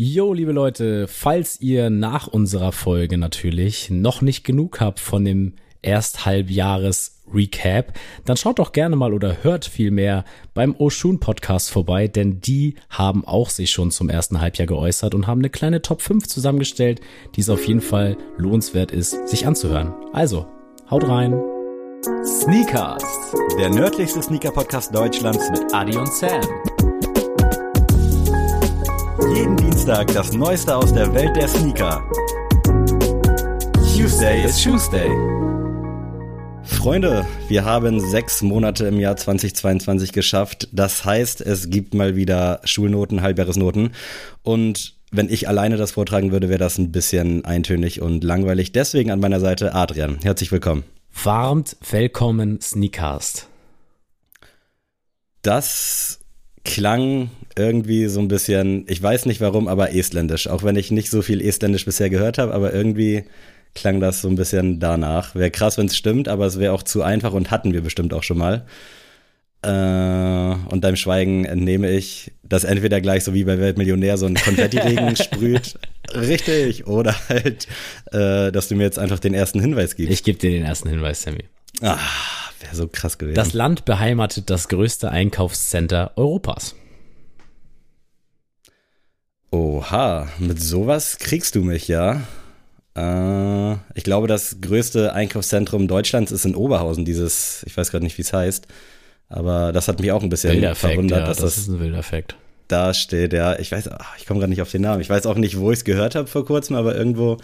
Jo, liebe Leute, falls ihr nach unserer Folge natürlich noch nicht genug habt von dem Ersthalbjahres Recap, dann schaut doch gerne mal oder hört vielmehr beim Oshun Podcast vorbei, denn die haben auch sich schon zum ersten Halbjahr geäußert und haben eine kleine Top 5 zusammengestellt, die es auf jeden Fall lohnenswert ist, sich anzuhören. Also, haut rein. Sneakers, der nördlichste Sneaker Podcast Deutschlands mit Adi und Sam. Jeden Dienstag das Neueste aus der Welt der Sneaker. Tuesday is Tuesday. Freunde, wir haben sechs Monate im Jahr 2022 geschafft. Das heißt, es gibt mal wieder Schulnoten, Halbjahresnoten. Und wenn ich alleine das vortragen würde, wäre das ein bisschen eintönig und langweilig. Deswegen an meiner Seite Adrian. Herzlich willkommen. Warmt willkommen Sneakast. Das klang irgendwie so ein bisschen, ich weiß nicht warum, aber estländisch. Auch wenn ich nicht so viel estländisch bisher gehört habe, aber irgendwie klang das so ein bisschen danach. Wäre krass, wenn es stimmt, aber es wäre auch zu einfach und hatten wir bestimmt auch schon mal. Äh, und deinem Schweigen entnehme ich, dass entweder gleich so wie bei Weltmillionär so ein Konfettiregen sprüht, richtig, oder halt, äh, dass du mir jetzt einfach den ersten Hinweis gibst. Ich gebe dir den ersten Hinweis, Sammy. Ah, wäre so krass gewesen. Das Land beheimatet das größte Einkaufscenter Europas. Oha, mit sowas kriegst du mich ja. Äh, ich glaube, das größte Einkaufszentrum Deutschlands ist in Oberhausen, dieses, ich weiß gerade nicht, wie es heißt, aber das hat mich auch ein bisschen wilder verwundert, ja, dass das, das, ist ein wilder Fakt. da steht. Ja, ich weiß, ach, ich komme gerade nicht auf den Namen. Ich weiß auch nicht, wo ich es gehört habe vor kurzem, aber irgendwo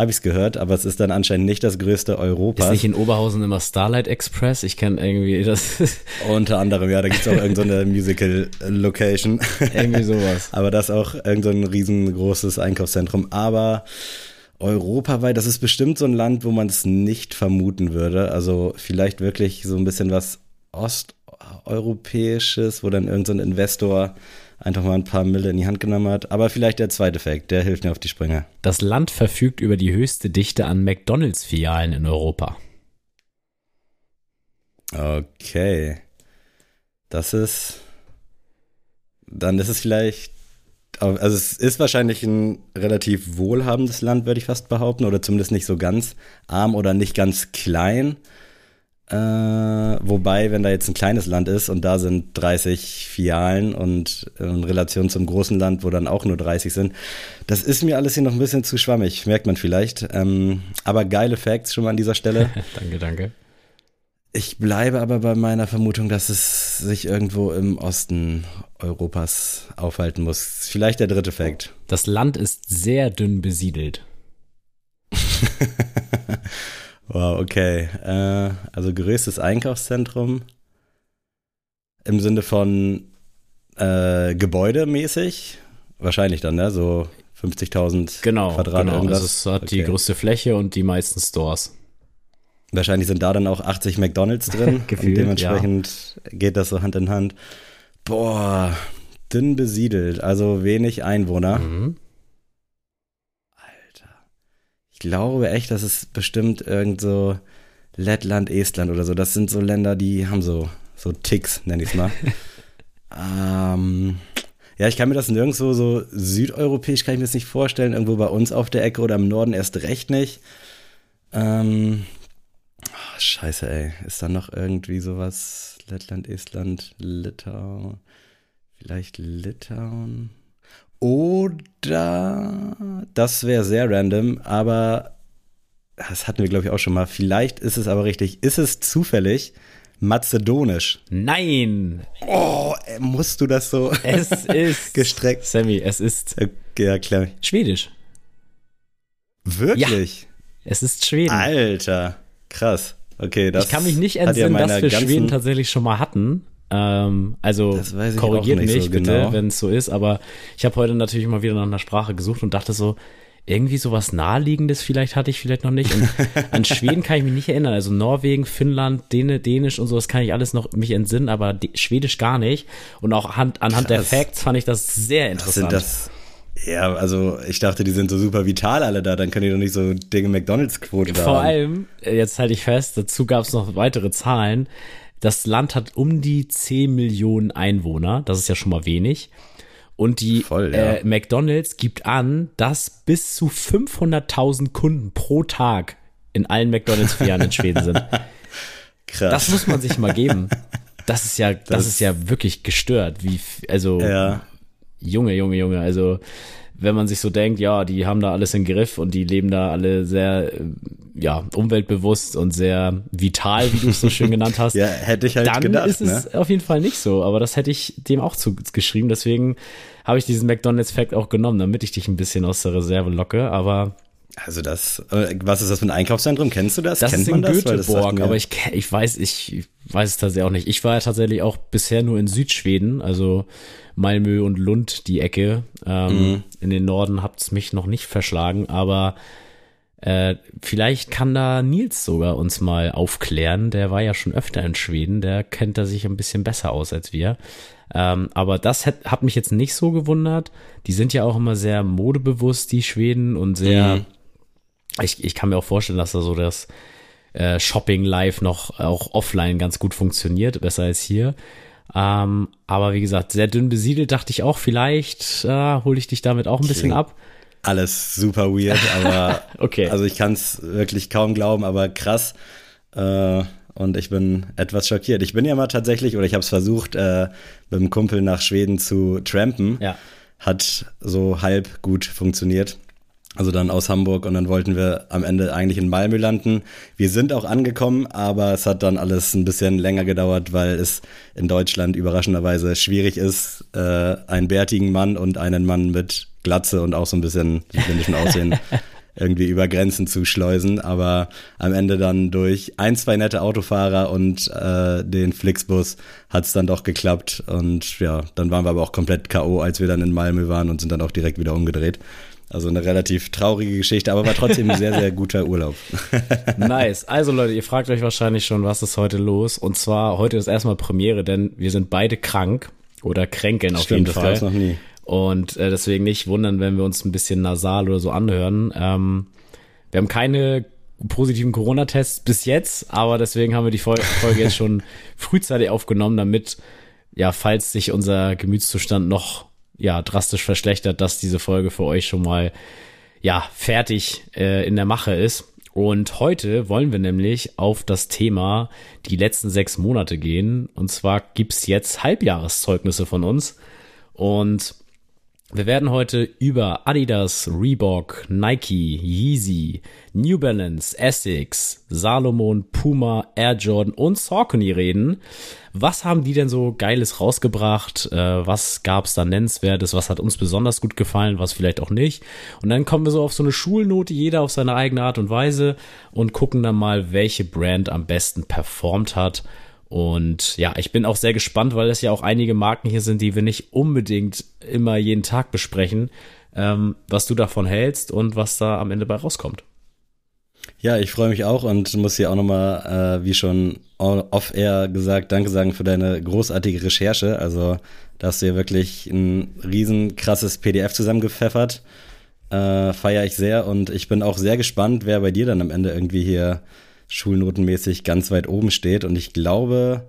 habe ich es gehört, aber es ist dann anscheinend nicht das größte Europas. Ist nicht in Oberhausen immer Starlight Express? Ich kenne irgendwie das. Unter anderem, ja, da gibt es auch irgendeine so Musical-Location. irgendwie sowas. aber das ist auch irgendein so riesengroßes Einkaufszentrum. Aber europaweit, das ist bestimmt so ein Land, wo man es nicht vermuten würde. Also vielleicht wirklich so ein bisschen was Osteuropäisches, wo dann irgendein so Investor einfach mal ein paar Mille in die Hand genommen hat. Aber vielleicht der zweite Fakt, der hilft mir auf die Sprünge. Das Land verfügt über die höchste Dichte an McDonalds-Filialen in Europa. Okay. Das ist. Dann ist es vielleicht. Also es ist wahrscheinlich ein relativ wohlhabendes Land, würde ich fast behaupten, oder zumindest nicht so ganz arm oder nicht ganz klein. Äh, wobei, wenn da jetzt ein kleines Land ist und da sind 30 Filialen und in Relation zum großen Land, wo dann auch nur 30 sind, das ist mir alles hier noch ein bisschen zu schwammig, merkt man vielleicht. Ähm, aber geile Facts schon mal an dieser Stelle. danke, danke. Ich bleibe aber bei meiner Vermutung, dass es sich irgendwo im Osten Europas aufhalten muss. Vielleicht der dritte Fact. Das Land ist sehr dünn besiedelt. Wow, okay. Äh, also größtes Einkaufszentrum im Sinne von äh, gebäudemäßig. Wahrscheinlich dann, ne? So 50.000 genau, Quadrat genau. irgendwas. Also es hat Okay. die größte Fläche und die meisten Stores. Wahrscheinlich sind da dann auch 80 McDonalds drin. Gefühlt, und dementsprechend geht das so Hand in Hand. Boah, dünn besiedelt, also wenig Einwohner. Mhm. Glaube echt, das ist bestimmt irgend so Lettland, Estland oder so. Das sind so Länder, die haben so, so Ticks, nenne ich es mal. ähm, ja, ich kann mir das nirgendwo so südeuropäisch, kann ich mir das nicht vorstellen. Irgendwo bei uns auf der Ecke oder im Norden erst recht nicht. Ähm, ah, scheiße, ey. Ist da noch irgendwie sowas? Lettland, Estland, Litauen. Vielleicht Litauen. Oder, das wäre sehr random, aber das hatten wir, glaube ich, auch schon mal. Vielleicht ist es aber richtig. Ist es zufällig mazedonisch? Nein! Oh, ey, musst du das so Es ist. gestreckt? Sammy, es ist ja, klar. Schwedisch. Wirklich? Es ist Schweden. Alter, krass. Okay, das ich kann mich nicht ja entsinnen, dass wir Schweden tatsächlich schon mal hatten. Ähm, also korrigiert mich so bitte, genau. wenn es so ist. Aber ich habe heute natürlich mal wieder nach einer Sprache gesucht und dachte so, irgendwie sowas Naheliegendes vielleicht hatte ich vielleicht noch nicht. Und an Schweden kann ich mich nicht erinnern. Also Norwegen, Finnland, Däne, Dänisch und so, das kann ich alles noch mich entsinnen, aber Schwedisch gar nicht. Und auch anhand, anhand der. Facts fand ich das sehr Was interessant. sind das? Ja, also ich dachte, die sind so super vital alle da, dann können die doch nicht so Dinge McDonalds-Quote da Vor allem, äh, jetzt halte ich fest, dazu gab es noch weitere Zahlen. Das Land hat um die 10 Millionen Einwohner, das ist ja schon mal wenig. Und die Voll, ja. äh, McDonald's gibt an, dass bis zu 500.000 Kunden pro Tag in allen McDonald's-Filialen in Schweden sind. Krass. Das muss man sich mal geben. Das ist ja, das, Das- ist ja wirklich gestört. Wie, also, ja. Junge, Junge, Junge. Also, wenn man sich so denkt, ja, die haben da alles im Griff und die leben da alle sehr, äh, ja, umweltbewusst und sehr vital, wie du es so schön genannt hast. ja, hätte ich halt dann gedacht, ist es ne? auf jeden Fall nicht so. Aber das hätte ich dem auch zugeschrieben. Deswegen habe ich diesen McDonalds-Fact auch genommen, damit ich dich ein bisschen aus der Reserve locke. Aber Also das, äh, was ist das für ein Einkaufszentrum? Kennst du das? das Kennt ist in man das? Weil das Göteborg, aber ich, ich weiß, ich weiß es tatsächlich auch nicht. Ich war ja tatsächlich auch bisher nur in Südschweden, also Malmö und Lund, die Ecke. Ähm, Mhm. In den Norden hat es mich noch nicht verschlagen, aber äh, vielleicht kann da Nils sogar uns mal aufklären. Der war ja schon öfter in Schweden, der kennt da sich ein bisschen besser aus als wir. Ähm, aber das hat, hat mich jetzt nicht so gewundert. Die sind ja auch immer sehr modebewusst, die Schweden, und sehr, Mhm. Ich, ich kann mir auch vorstellen, dass da so das äh, Shopping live noch auch offline ganz gut funktioniert, besser als hier. Ähm, aber wie gesagt, sehr dünn besiedelt, dachte ich auch, vielleicht äh, hole ich dich damit auch ein bisschen Klingt- ab. alles super weird, aber Okay. also ich kann es wirklich kaum glauben, aber krass. Äh, und ich bin etwas schockiert. Ich bin ja mal tatsächlich, oder ich habe es versucht, äh, mit einem Kumpel nach Schweden zu trampen. Ja. Hat so halb gut funktioniert. Also dann aus Hamburg und dann wollten wir am Ende eigentlich in Malmö landen. Wir sind auch angekommen, aber es hat dann alles ein bisschen länger gedauert, weil es in Deutschland überraschenderweise schwierig ist, äh, einen bärtigen Mann und einen Mann mit Glatze und auch so ein bisschen südländischem Aussehen irgendwie über Grenzen zu schleusen. Aber am Ende dann durch ein, zwei nette Autofahrer und äh, den Flixbus hat es dann doch geklappt. Und ja, dann waren wir aber auch komplett K.O., als wir dann in Malmö waren und sind dann auch direkt wieder umgedreht. Also eine relativ traurige Geschichte, aber war trotzdem ein sehr, sehr guter Urlaub. Nice. Also Leute, ihr fragt euch wahrscheinlich schon, was ist heute los? Und zwar heute ist erstmal Premiere, denn wir sind beide krank oder kränkeln auf Stimmt, jeden das Fall. noch nie. Und äh, deswegen nicht wundern, wenn wir uns ein bisschen nasal oder so anhören. Ähm, wir haben keine positiven Corona-Tests bis jetzt, aber deswegen haben wir die Fol Folge jetzt schon frühzeitig aufgenommen, damit, ja, falls sich unser Gemütszustand noch ja drastisch verschlechtert, dass diese Folge für euch schon mal ja fertig äh, in der Mache ist. Und heute wollen wir nämlich auf das Thema die letzten sechs Monate gehen. Und zwar gibt's jetzt Halbjahreszeugnisse von uns. Und wir werden heute über Adidas, Reebok, Nike, Yeezy, New Balance, Essex, Salomon, Puma, Air Jordan und Saucony reden. Was haben die denn so Geiles rausgebracht? Äh, was gab's da nennenswertes? Was hat uns besonders gut gefallen? Was vielleicht auch nicht? Und dann kommen wir so auf so eine Schulnote, jeder auf seine eigene Art und Weise und gucken dann mal, welche Brand am besten performt hat. Und ja, ich bin auch sehr gespannt, weil es ja auch einige Marken hier sind, die wir nicht unbedingt immer jeden Tag besprechen, ähm, was du davon hältst und was da am Ende bei rauskommt. Ja, ich freue mich auch und muss hier auch nochmal, äh, wie schon off-air gesagt, danke sagen für deine großartige Recherche. Also da hast du ja wirklich ein riesen krasses PDF zusammengepfeffert. Äh, Feiere ich sehr und ich bin auch sehr gespannt, wer bei dir dann am Ende irgendwie hier schulnotenmäßig ganz weit oben steht. Und ich glaube,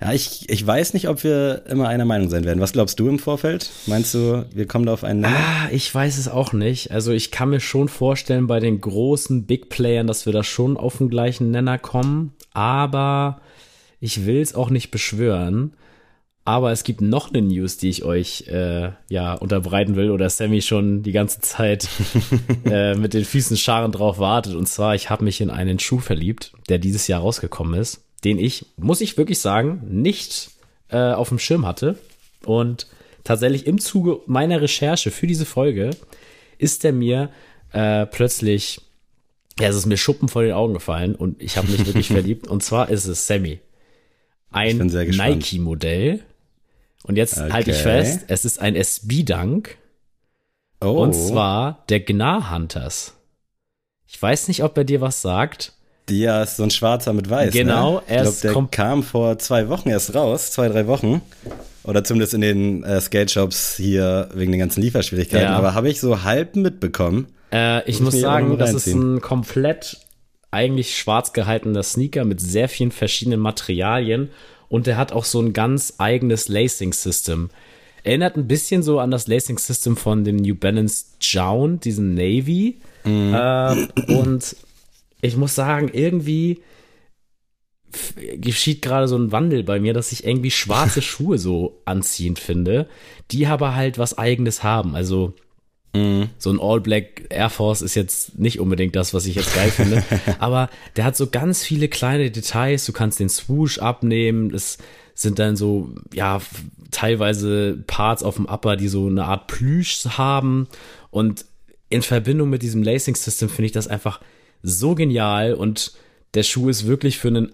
ja, ich, ich weiß nicht, ob wir immer einer Meinung sein werden. Was glaubst du im Vorfeld? Meinst du, wir kommen da auf einen Nenner? Ah, ich weiß es auch nicht. Also ich kann mir schon vorstellen bei den großen Big Playern, dass wir da schon auf den gleichen Nenner kommen. Aber ich will es auch nicht beschwören. Aber es gibt noch eine News, die ich euch äh, ja unterbreiten will oder Sammy schon die ganze Zeit äh, mit den Füßen scharen drauf wartet. Und zwar, ich habe mich in einen Schuh verliebt, der dieses Jahr rausgekommen ist, den ich, muss ich wirklich sagen, nicht äh, auf dem Schirm hatte. Und tatsächlich im Zuge meiner Recherche für diese Folge ist der mir äh, plötzlich, ja, es ist mir Schuppen vor den Augen gefallen und ich habe mich wirklich verliebt. Und zwar ist es Sammy. Ein. Nike-Modell. Und jetzt halte ich Okay. fest, es ist ein SB-Dunk. Oh, Und zwar der Gnar Hunters. Ich weiß nicht, ob er dir was sagt. Ja, ist so ein schwarzer mit weiß. Genau, ne? er ich glaube, ist der kam vor zwei Wochen erst raus, zwei, drei Wochen. Oder zumindest in den äh, Skate-Shops hier wegen den ganzen Lieferschwierigkeiten. Ja. Aber habe ich so halb mitbekommen. Äh, ich Muss muss sagen, das ist ein komplett eigentlich schwarz gehaltener Sneaker mit sehr vielen verschiedenen Materialien und der hat auch so ein ganz eigenes Lacing-System. Erinnert ein bisschen so an das Lacing System von dem New Balance Jound, diesen Navy. Mhm. Äh, und ich muss sagen, irgendwie geschieht gerade so ein Wandel bei mir, dass ich irgendwie schwarze Schuhe so anziehend finde, die aber halt was eigenes haben. Also mhm. so ein All Black Air Force ist jetzt nicht unbedingt das, was ich jetzt geil finde, aber der hat so ganz viele kleine Details. Du kannst den Swoosh abnehmen. Es sind dann so, ja, teilweise Parts auf dem Upper, die so eine Art Plüsch haben. Und in Verbindung mit diesem Lacing System finde ich das einfach so genial und der Schuh ist wirklich für einen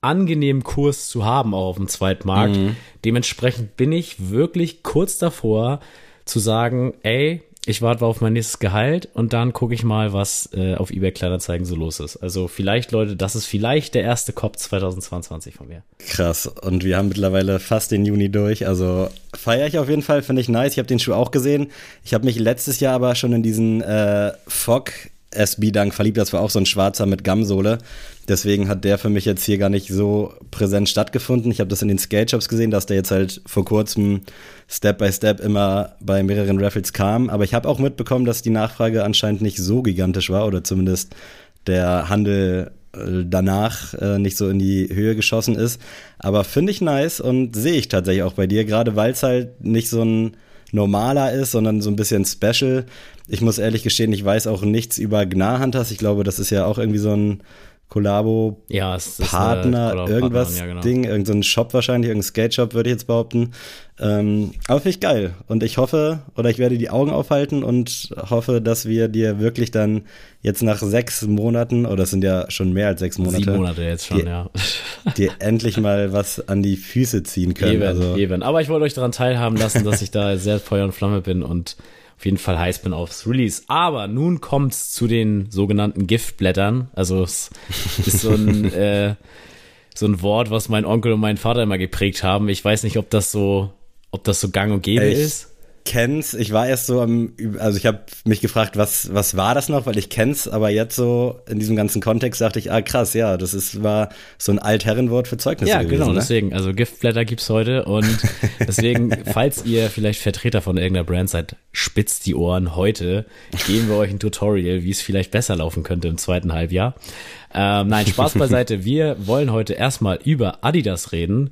angenehmen Kurs zu haben, auch auf dem Zweitmarkt. Mhm. Dementsprechend bin ich wirklich kurz davor zu sagen, ey, ich warte auf mein nächstes Gehalt und dann gucke ich mal, was äh, auf eBay Kleinanzeigen so los ist. Also vielleicht, Leute, das ist vielleicht der erste Cop 2022 von mir. Krass. Und wir haben mittlerweile fast den Juni durch. Also feiere ich auf jeden Fall, finde ich nice. Ich habe den Schuh auch gesehen. Ich habe mich letztes Jahr aber schon in diesen äh, Fog SB-Dunk verliebt. Das war auch so ein schwarzer mit Gamsohle. Deswegen hat der für mich jetzt hier gar nicht so präsent stattgefunden. Ich habe das in den Skate-Shops gesehen, dass der jetzt halt vor kurzem Step by Step immer bei mehreren Raffles kam. Aber ich habe auch mitbekommen, dass die Nachfrage anscheinend nicht so gigantisch war oder zumindest der Handel äh, danach äh, nicht so in die Höhe geschossen ist. Aber finde ich nice und sehe ich tatsächlich auch bei dir, gerade weil es halt nicht so ein normaler ist, sondern so ein bisschen special. Ich muss ehrlich gestehen, ich weiß auch nichts über Gnar Hunters. Ich glaube, das ist ja auch irgendwie so ein Kollabo ja, Partner, irgendwas ja, genau. Ding, irgendein Shop wahrscheinlich, irgendein Skate-Shop, würde ich jetzt behaupten. Ähm, aber finde ich geil. Und ich hoffe, oder ich werde die Augen aufhalten und hoffe, dass wir dir wirklich dann jetzt nach sechs Monaten, oder es sind ja schon mehr als sechs Monate. Sieben Monate jetzt schon, dir, ja. dir endlich mal was an die Füße ziehen können. Eben, also. eben. Aber ich wollte euch daran teilhaben lassen, dass ich da sehr Feuer und Flamme bin und auf jeden Fall heiß bin aufs Release. Aber nun kommt's zu den sogenannten Giftblättern. Also es ist so ein, äh, so ein Wort, was mein Onkel und mein Vater immer geprägt haben. Ich weiß nicht, ob das so, ob das so gang und gäbe ich, ist kenn's. Ich war erst so am, also ich habe mich gefragt, was, was war das noch, weil ich kenn's, aber jetzt so in diesem ganzen Kontext dachte ich, ah krass, ja, das ist, war so ein Altherrenwort für Zeugnisse. Ja, gewesen, genau, ne? deswegen, also Giftblätter gibt's heute und deswegen, falls ihr vielleicht Vertreter von irgendeiner Brand seid, spitzt die Ohren. Heute geben wir euch ein Tutorial, wie es vielleicht besser laufen könnte im zweiten Halbjahr. Ähm, nein, Spaß beiseite. Wir wollen heute erstmal über Adidas reden.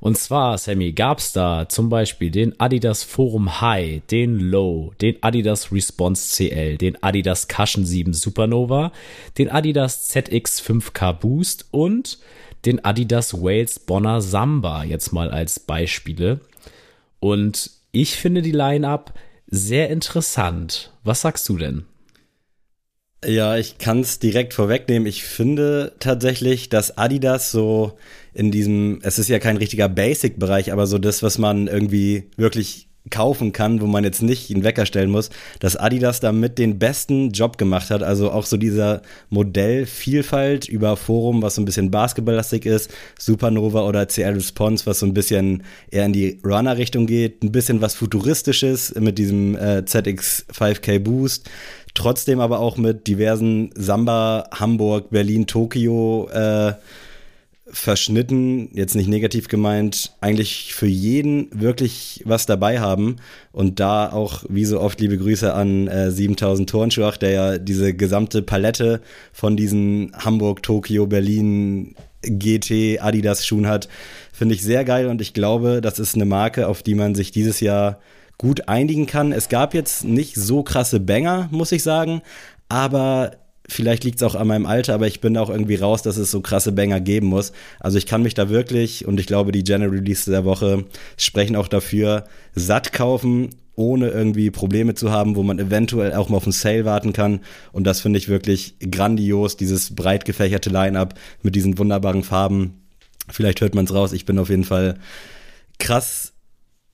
Und zwar, Sammy, gab's da zum Beispiel den Adidas Forum High, den Low, den Adidas Response CL, den Adidas Cushion 7 Supernova, den Adidas ZX 5K Boost und den Adidas Wales Bonner Samba jetzt mal als Beispiele. Und ich finde die Line-up sehr interessant. Was sagst du denn? Ja, ich kann es direkt vorwegnehmen. Ich finde tatsächlich, dass Adidas so in diesem, es ist ja kein richtiger Basic-Bereich, aber so das, was man irgendwie wirklich kaufen kann, wo man jetzt nicht einen Wecker stellen muss, dass Adidas damit den besten Job gemacht hat. Also auch so dieser Modellvielfalt über Forum, was so ein bisschen basketballlastig ist, Supernova oder CL Response, was so ein bisschen eher in die Runner-Richtung geht, ein bisschen was Futuristisches mit diesem äh, ZX 5K Boost trotzdem aber auch mit diversen Samba, Hamburg, Berlin, Tokio äh, verschnitten, jetzt nicht negativ gemeint, eigentlich für jeden wirklich was dabei haben und da auch wie so oft liebe Grüße an äh, 7000 Turnschuh, der ja diese gesamte Palette von diesen Hamburg, Tokio, Berlin, GT, Adidas Schuhen hat, finde ich sehr geil und ich glaube, das ist eine Marke, auf die man sich dieses Jahr gut einigen kann. Es gab jetzt nicht so krasse Banger, muss ich sagen, aber vielleicht liegt es auch an meinem Alter, aber ich bin auch irgendwie raus, dass es so krasse Banger geben muss. Also ich kann mich da wirklich, und ich glaube, die General Release der Woche sprechen auch dafür, satt kaufen, ohne irgendwie Probleme zu haben, wo man eventuell auch mal auf einen Sale warten kann. Und das finde ich wirklich grandios, dieses breit gefächerte Line-up mit diesen wunderbaren Farben. Vielleicht hört man es raus, ich bin auf jeden Fall krass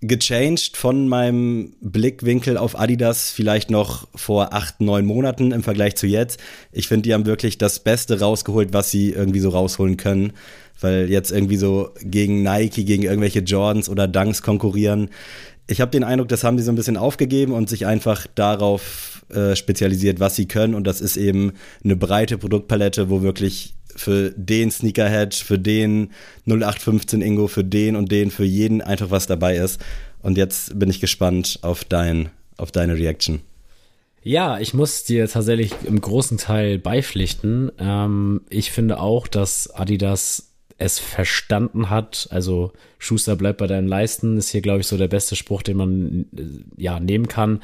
gechanged von meinem Blickwinkel auf Adidas vielleicht noch vor acht, neun Monaten im Vergleich zu jetzt. Ich finde, die haben wirklich das Beste rausgeholt, was sie irgendwie so rausholen können. Weil jetzt irgendwie so gegen Nike, gegen irgendwelche Jordans oder Dunks konkurrieren. Ich habe den Eindruck, das haben sie so ein bisschen aufgegeben und sich einfach darauf äh, spezialisiert, was sie können. Und das ist eben eine breite Produktpalette, wo wirklich für den Sneakerhead, für den 0815 Ingo, für den und den, für jeden einfach was dabei ist. Und jetzt bin ich gespannt auf, dein, auf deine Reaction. Ja, ich muss dir tatsächlich im großen Teil beipflichten. Ähm, ich finde auch, dass Adidas es verstanden hat. Also Schuster bleibt bei deinen Leisten, ist hier, glaube ich, so der beste Spruch, den man äh, ja nehmen kann.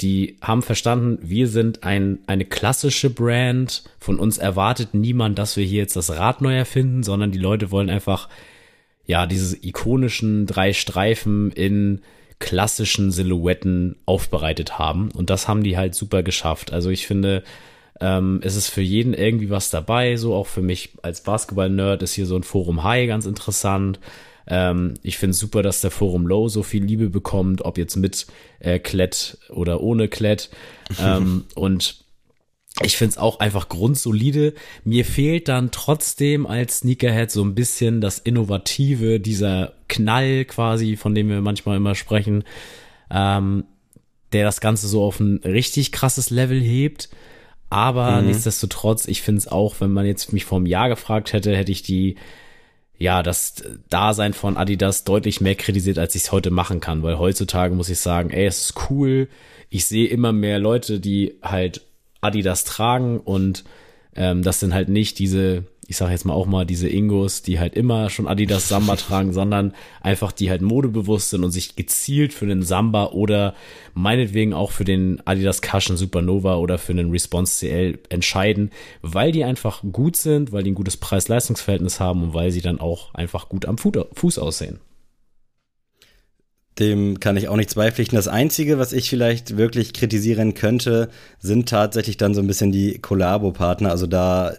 Die haben verstanden, wir sind ein, eine klassische Brand. Von uns erwartet niemand, dass wir hier jetzt das Rad neu erfinden, sondern die Leute wollen einfach, ja, diese ikonischen drei Streifen in klassischen Silhouetten aufbereitet haben. Und das haben die halt super geschafft. Also ich finde, ähm, es ist für jeden irgendwie was dabei. So auch für mich als Basketball-Nerd ist hier so ein Forum High ganz interessant. Ähm, ich finde es super, dass der Forum Low so viel Liebe bekommt, ob jetzt mit äh, Klett oder ohne Klett. ähm, und ich finde es auch einfach grundsolide. Mir fehlt dann trotzdem als Sneakerhead so ein bisschen das Innovative, dieser Knall quasi, von dem wir manchmal immer sprechen, ähm, der das Ganze so auf ein richtig krasses Level hebt. Aber mhm. nichtsdestotrotz, ich finde es auch, wenn man jetzt mich vor einem Jahr gefragt hätte, hätte ich die ja, das Dasein von Adidas deutlich mehr kritisiert, als ich es heute machen kann, weil heutzutage muss ich sagen, ey, es ist cool. Ich sehe immer mehr Leute, die halt Adidas tragen und ähm, das sind halt nicht diese ich sage jetzt mal auch mal diese Ingos, die halt immer schon Adidas Samba tragen, sondern einfach die halt modebewusst sind und sich gezielt für den Samba oder meinetwegen auch für den Adidas Cushion Supernova oder für den Response CL entscheiden, weil die einfach gut sind, weil die ein gutes Preis-Leistungs-Verhältnis haben und weil sie dann auch einfach gut am Fuß aussehen. Dem kann ich auch nicht beipflichten. Das Einzige, was ich vielleicht wirklich kritisieren könnte, sind tatsächlich dann so ein bisschen die Kollabo-Partner. Also da äh,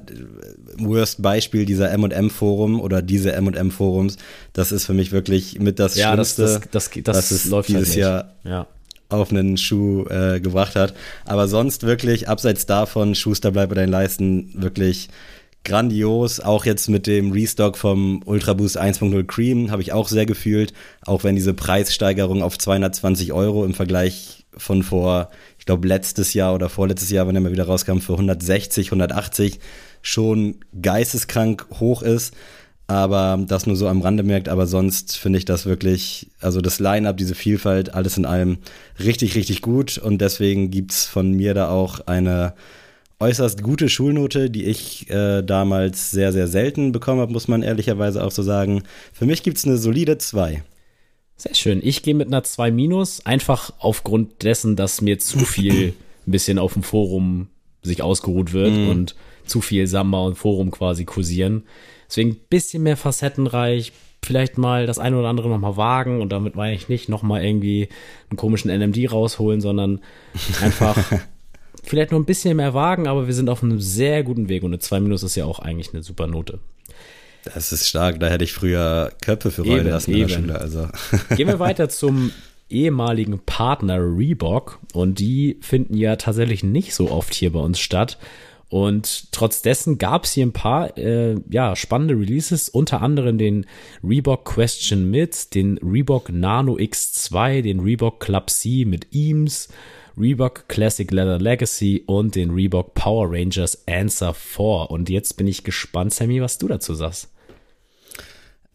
Worst Beispiel dieser M&M-Forum oder diese M&M-Forums, das ist für mich wirklich mit das ja, Schlimmste, das, das, das, das es läuft dieses halt Jahr ja. auf einen Schuh äh, gebracht hat. Aber sonst wirklich, abseits davon, Schuster bleibt bei deinen Leisten, wirklich grandios. Auch jetzt mit dem Restock vom Ultra Boost 1.0 Cream habe ich auch sehr gefühlt. Auch wenn diese Preissteigerung auf 220 Euro im Vergleich von vor, ich glaube, letztes Jahr oder vorletztes Jahr, wenn er mal wieder rauskam, für 160, 180 schon geisteskrank hoch ist. Aber das nur so am Rande merkt. Aber sonst finde ich das wirklich, also das Line-up, diese Vielfalt, alles in allem richtig, richtig gut. Und deswegen gibt es von mir da auch eine äußerst gute Schulnote, die ich äh, damals sehr, sehr selten bekommen habe, muss man ehrlicherweise auch so sagen. Für mich gibt es eine solide 2. Sehr schön. Ich gehe mit einer 2 minus, einfach aufgrund dessen, dass mir zu viel ein bisschen auf dem Forum sich ausgeruht wird mm. und zu viel Samba und Forum quasi kursieren. Deswegen ein bisschen mehr facettenreich, vielleicht mal das eine oder andere nochmal wagen und damit meine ich nicht nochmal irgendwie einen komischen NMD rausholen, sondern einfach vielleicht nur ein bisschen mehr wagen, aber wir sind auf einem sehr guten Weg und eine 2 Minus ist ja auch eigentlich eine super Note. Das ist stark, da hätte ich früher Köpfe für rollen lassen in der Schule. Also. Gehen wir weiter zum ehemaligen Partner Reebok und die finden ja tatsächlich nicht so oft hier bei uns statt. Und trotz dessen gab es hier ein paar äh, ja, spannende Releases, unter anderem den Reebok Question Mid, den Reebok Nano X2, den Reebok Club C mit Eames Reebok Classic Leather Legacy und den Reebok Power Rangers Answer 4. Und jetzt bin ich gespannt, Sammy, was du dazu sagst.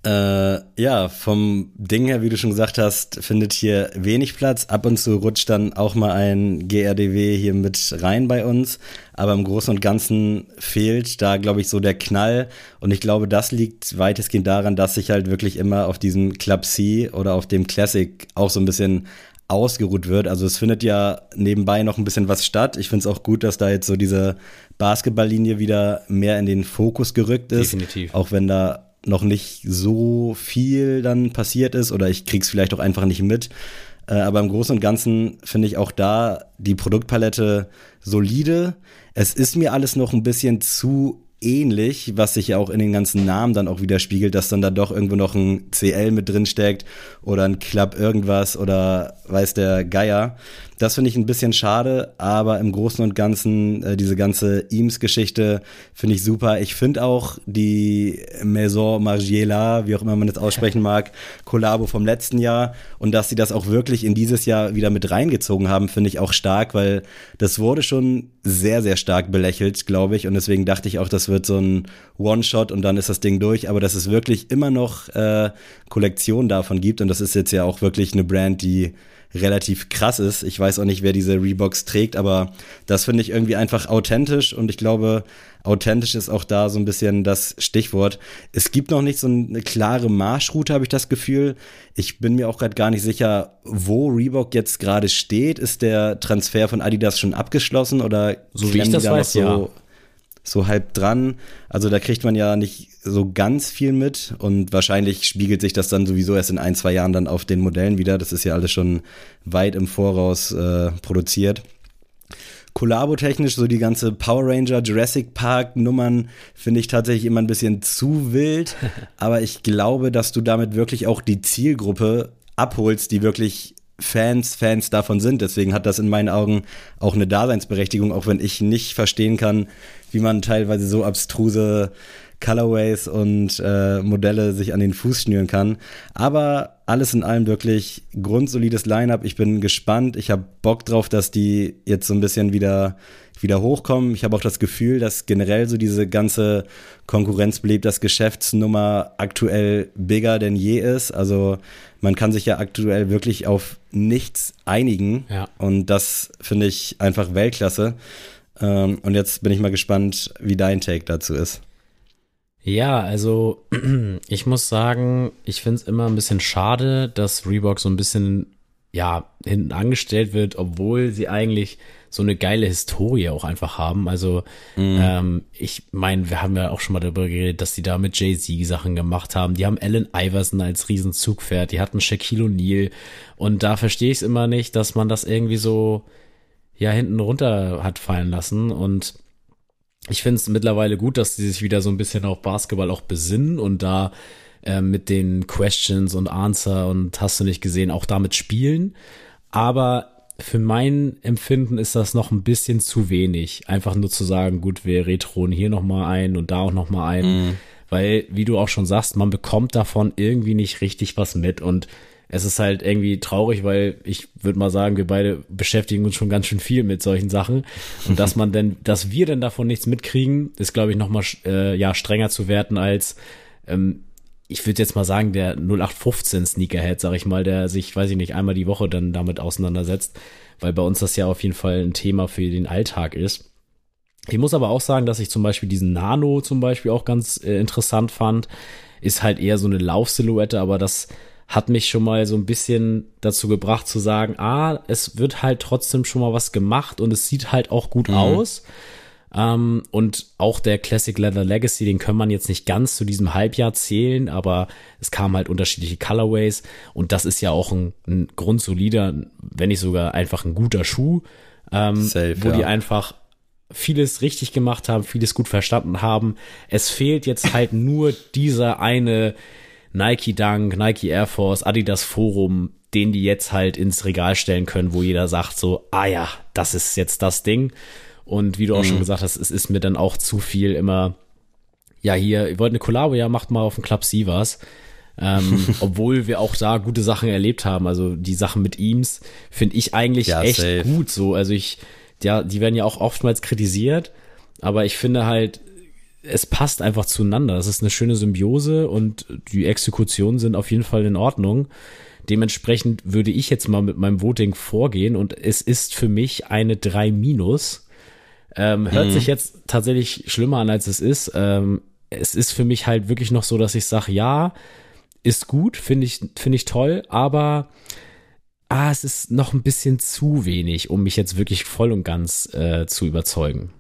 Äh, ja, vom Ding her, wie du schon gesagt hast, findet hier wenig Platz. Ab und zu rutscht dann auch mal ein GRDW hier mit rein bei uns. Aber im Großen und Ganzen fehlt da, glaube ich, so der Knall. Und ich glaube, das liegt weitestgehend daran, dass sich halt wirklich immer auf diesem Club C oder auf dem Classic auch so ein bisschen ausgeruht wird. Also es findet ja nebenbei noch ein bisschen was statt. Ich finde es auch gut, dass da jetzt so diese Basketballlinie wieder mehr in den Fokus gerückt ist. Definitiv. Auch wenn da noch nicht so viel dann passiert ist oder ich krieg's vielleicht auch einfach nicht mit. Äh, aber im Großen und Ganzen finde ich auch da die Produktpalette solide. Es ist mir alles noch ein bisschen zu ähnlich, was sich ja auch in den ganzen Namen dann auch widerspiegelt, dass dann da doch irgendwo noch ein CL mit drin steckt oder ein Club irgendwas oder weiß der Geier. Das finde ich ein bisschen schade, aber im Großen und Ganzen äh, diese ganze Eames-Geschichte finde ich super. Ich finde auch die Maison Margiela, wie auch immer man das aussprechen mag, Kollabo vom letzten Jahr und dass sie das auch wirklich in dieses Jahr wieder mit reingezogen haben, finde ich auch stark, weil das wurde schon sehr, sehr stark belächelt, glaube ich. Und deswegen dachte ich auch, das wird so ein One-Shot und dann ist das Ding durch. Aber dass es wirklich immer noch äh, Kollektionen davon gibt und das ist jetzt ja auch wirklich eine Brand, die relativ krass ist. Ich weiß auch nicht, wer diese Reeboks trägt, aber das finde ich irgendwie einfach authentisch und ich glaube, authentisch ist auch da so ein bisschen das Stichwort. Es gibt noch nicht so eine klare Marschroute, habe ich das Gefühl. Ich bin mir auch gerade gar nicht sicher, wo Reebok jetzt gerade steht. Ist der Transfer von Adidas schon abgeschlossen oder so wie ich das weiß, so ja so halb dran. Also da kriegt man ja nicht so ganz viel mit und wahrscheinlich spiegelt sich das dann sowieso erst in ein, zwei Jahren dann auf den Modellen wieder. Das ist ja alles schon weit im Voraus äh, produziert. Kollabo-technisch, so die ganze Power Ranger, Jurassic Park Nummern finde ich tatsächlich immer ein bisschen zu wild. Aber ich glaube, dass du damit wirklich auch die Zielgruppe abholst, die wirklich Fans, Fans davon sind. Deswegen hat das in meinen Augen auch eine Daseinsberechtigung, auch wenn ich nicht verstehen kann, wie man teilweise so abstruse Colorways und äh, Modelle sich an den Fuß schnüren kann. Aber alles in allem wirklich grundsolides Line-up. Ich bin gespannt. Ich habe Bock drauf, dass die jetzt so ein bisschen wieder wieder hochkommen. Ich habe auch das Gefühl, dass generell so diese ganze Konkurrenz belebt, dass Geschäftsnummer aktuell bigger denn je ist. Also man kann sich ja aktuell wirklich auf nichts einigen. Ja. Und das finde ich einfach Weltklasse. Ähm, und jetzt bin ich mal gespannt, wie dein Take dazu ist. Ja, also ich muss sagen, ich finde es immer ein bisschen schade, dass Reebok so ein bisschen ja hinten angestellt wird, obwohl sie eigentlich so eine geile Historie auch einfach haben. Also mhm. ähm, ich meine, wir haben ja auch schon mal darüber geredet, dass die da mit Jay-Z Sachen gemacht haben. Die haben Allen Iverson als Riesenzugpferd, die hatten Shaquille O'Neal und da verstehe ich es immer nicht, dass man das irgendwie so ja hinten runter hat fallen lassen und ich finde es mittlerweile gut, dass die sich wieder so ein bisschen auf Basketball auch besinnen und da äh, mit den Questions und Answer und hast du nicht gesehen, auch damit spielen. Aber für mein Empfinden ist das noch ein bisschen zu wenig. Einfach nur zu sagen, gut, wir retronen hier nochmal ein und da auch nochmal ein. Mm. Weil, wie du auch schon sagst, man bekommt davon irgendwie nicht richtig was mit. Und es ist halt irgendwie traurig, weil ich würde mal sagen, wir beide beschäftigen uns schon ganz schön viel mit solchen Sachen. Und dass man denn, dass wir denn davon nichts mitkriegen, ist, glaube ich, nochmal äh, ja, strenger zu werten als ähm, ich würde jetzt mal sagen, der 0815 Sneakerhead, sag ich mal, der sich, weiß ich nicht, einmal die Woche dann damit auseinandersetzt, weil bei uns das ja auf jeden Fall ein Thema für den Alltag ist. Ich muss aber auch sagen, dass ich zum Beispiel diesen Nano zum Beispiel auch ganz äh, interessant fand. Ist halt eher so eine Laufsilhouette, aber das hat mich schon mal so ein bisschen dazu gebracht zu sagen, ah, es wird halt trotzdem schon mal was gemacht und es sieht halt auch gut mhm. aus. Ähm, und auch der Classic Leather Legacy, den kann man jetzt nicht ganz zu diesem Halbjahr zählen, aber es kamen halt unterschiedliche Colorways und das ist ja auch ein, ein grundsolider, wenn nicht sogar einfach ein guter Schuh, ähm, Safe, wo ja. die einfach vieles richtig gemacht haben, vieles gut verstanden haben. Es fehlt jetzt halt nur dieser eine Nike Dunk, Nike Air Force, Adidas Forum, den die jetzt halt ins Regal stellen können, wo jeder sagt so, ah ja, das ist jetzt das Ding. Und wie du auch mhm. schon gesagt hast, es ist mir dann auch zu viel immer, ja, hier, ihr wollt eine Kollabo, ja, macht mal auf dem Club Sivas. ähm, obwohl wir auch da gute Sachen erlebt haben. Also die Sachen mit Eames finde ich eigentlich ja, echt safe. gut so. Also ich, ja, die werden ja auch oftmals kritisiert, aber ich finde halt, es passt einfach zueinander. Das ist eine schöne Symbiose und die Exekutionen sind auf jeden Fall in Ordnung. Dementsprechend würde ich jetzt mal mit meinem Voting vorgehen und es ist für mich eine 3 minus. Ähm, hört mhm. sich jetzt tatsächlich schlimmer an, als es ist. Ähm, es ist für mich halt wirklich noch so, dass ich sage, ja, ist gut, finde ich, finde ich toll, aber ah, es ist noch ein bisschen zu wenig, um mich jetzt wirklich voll und ganz äh, zu überzeugen.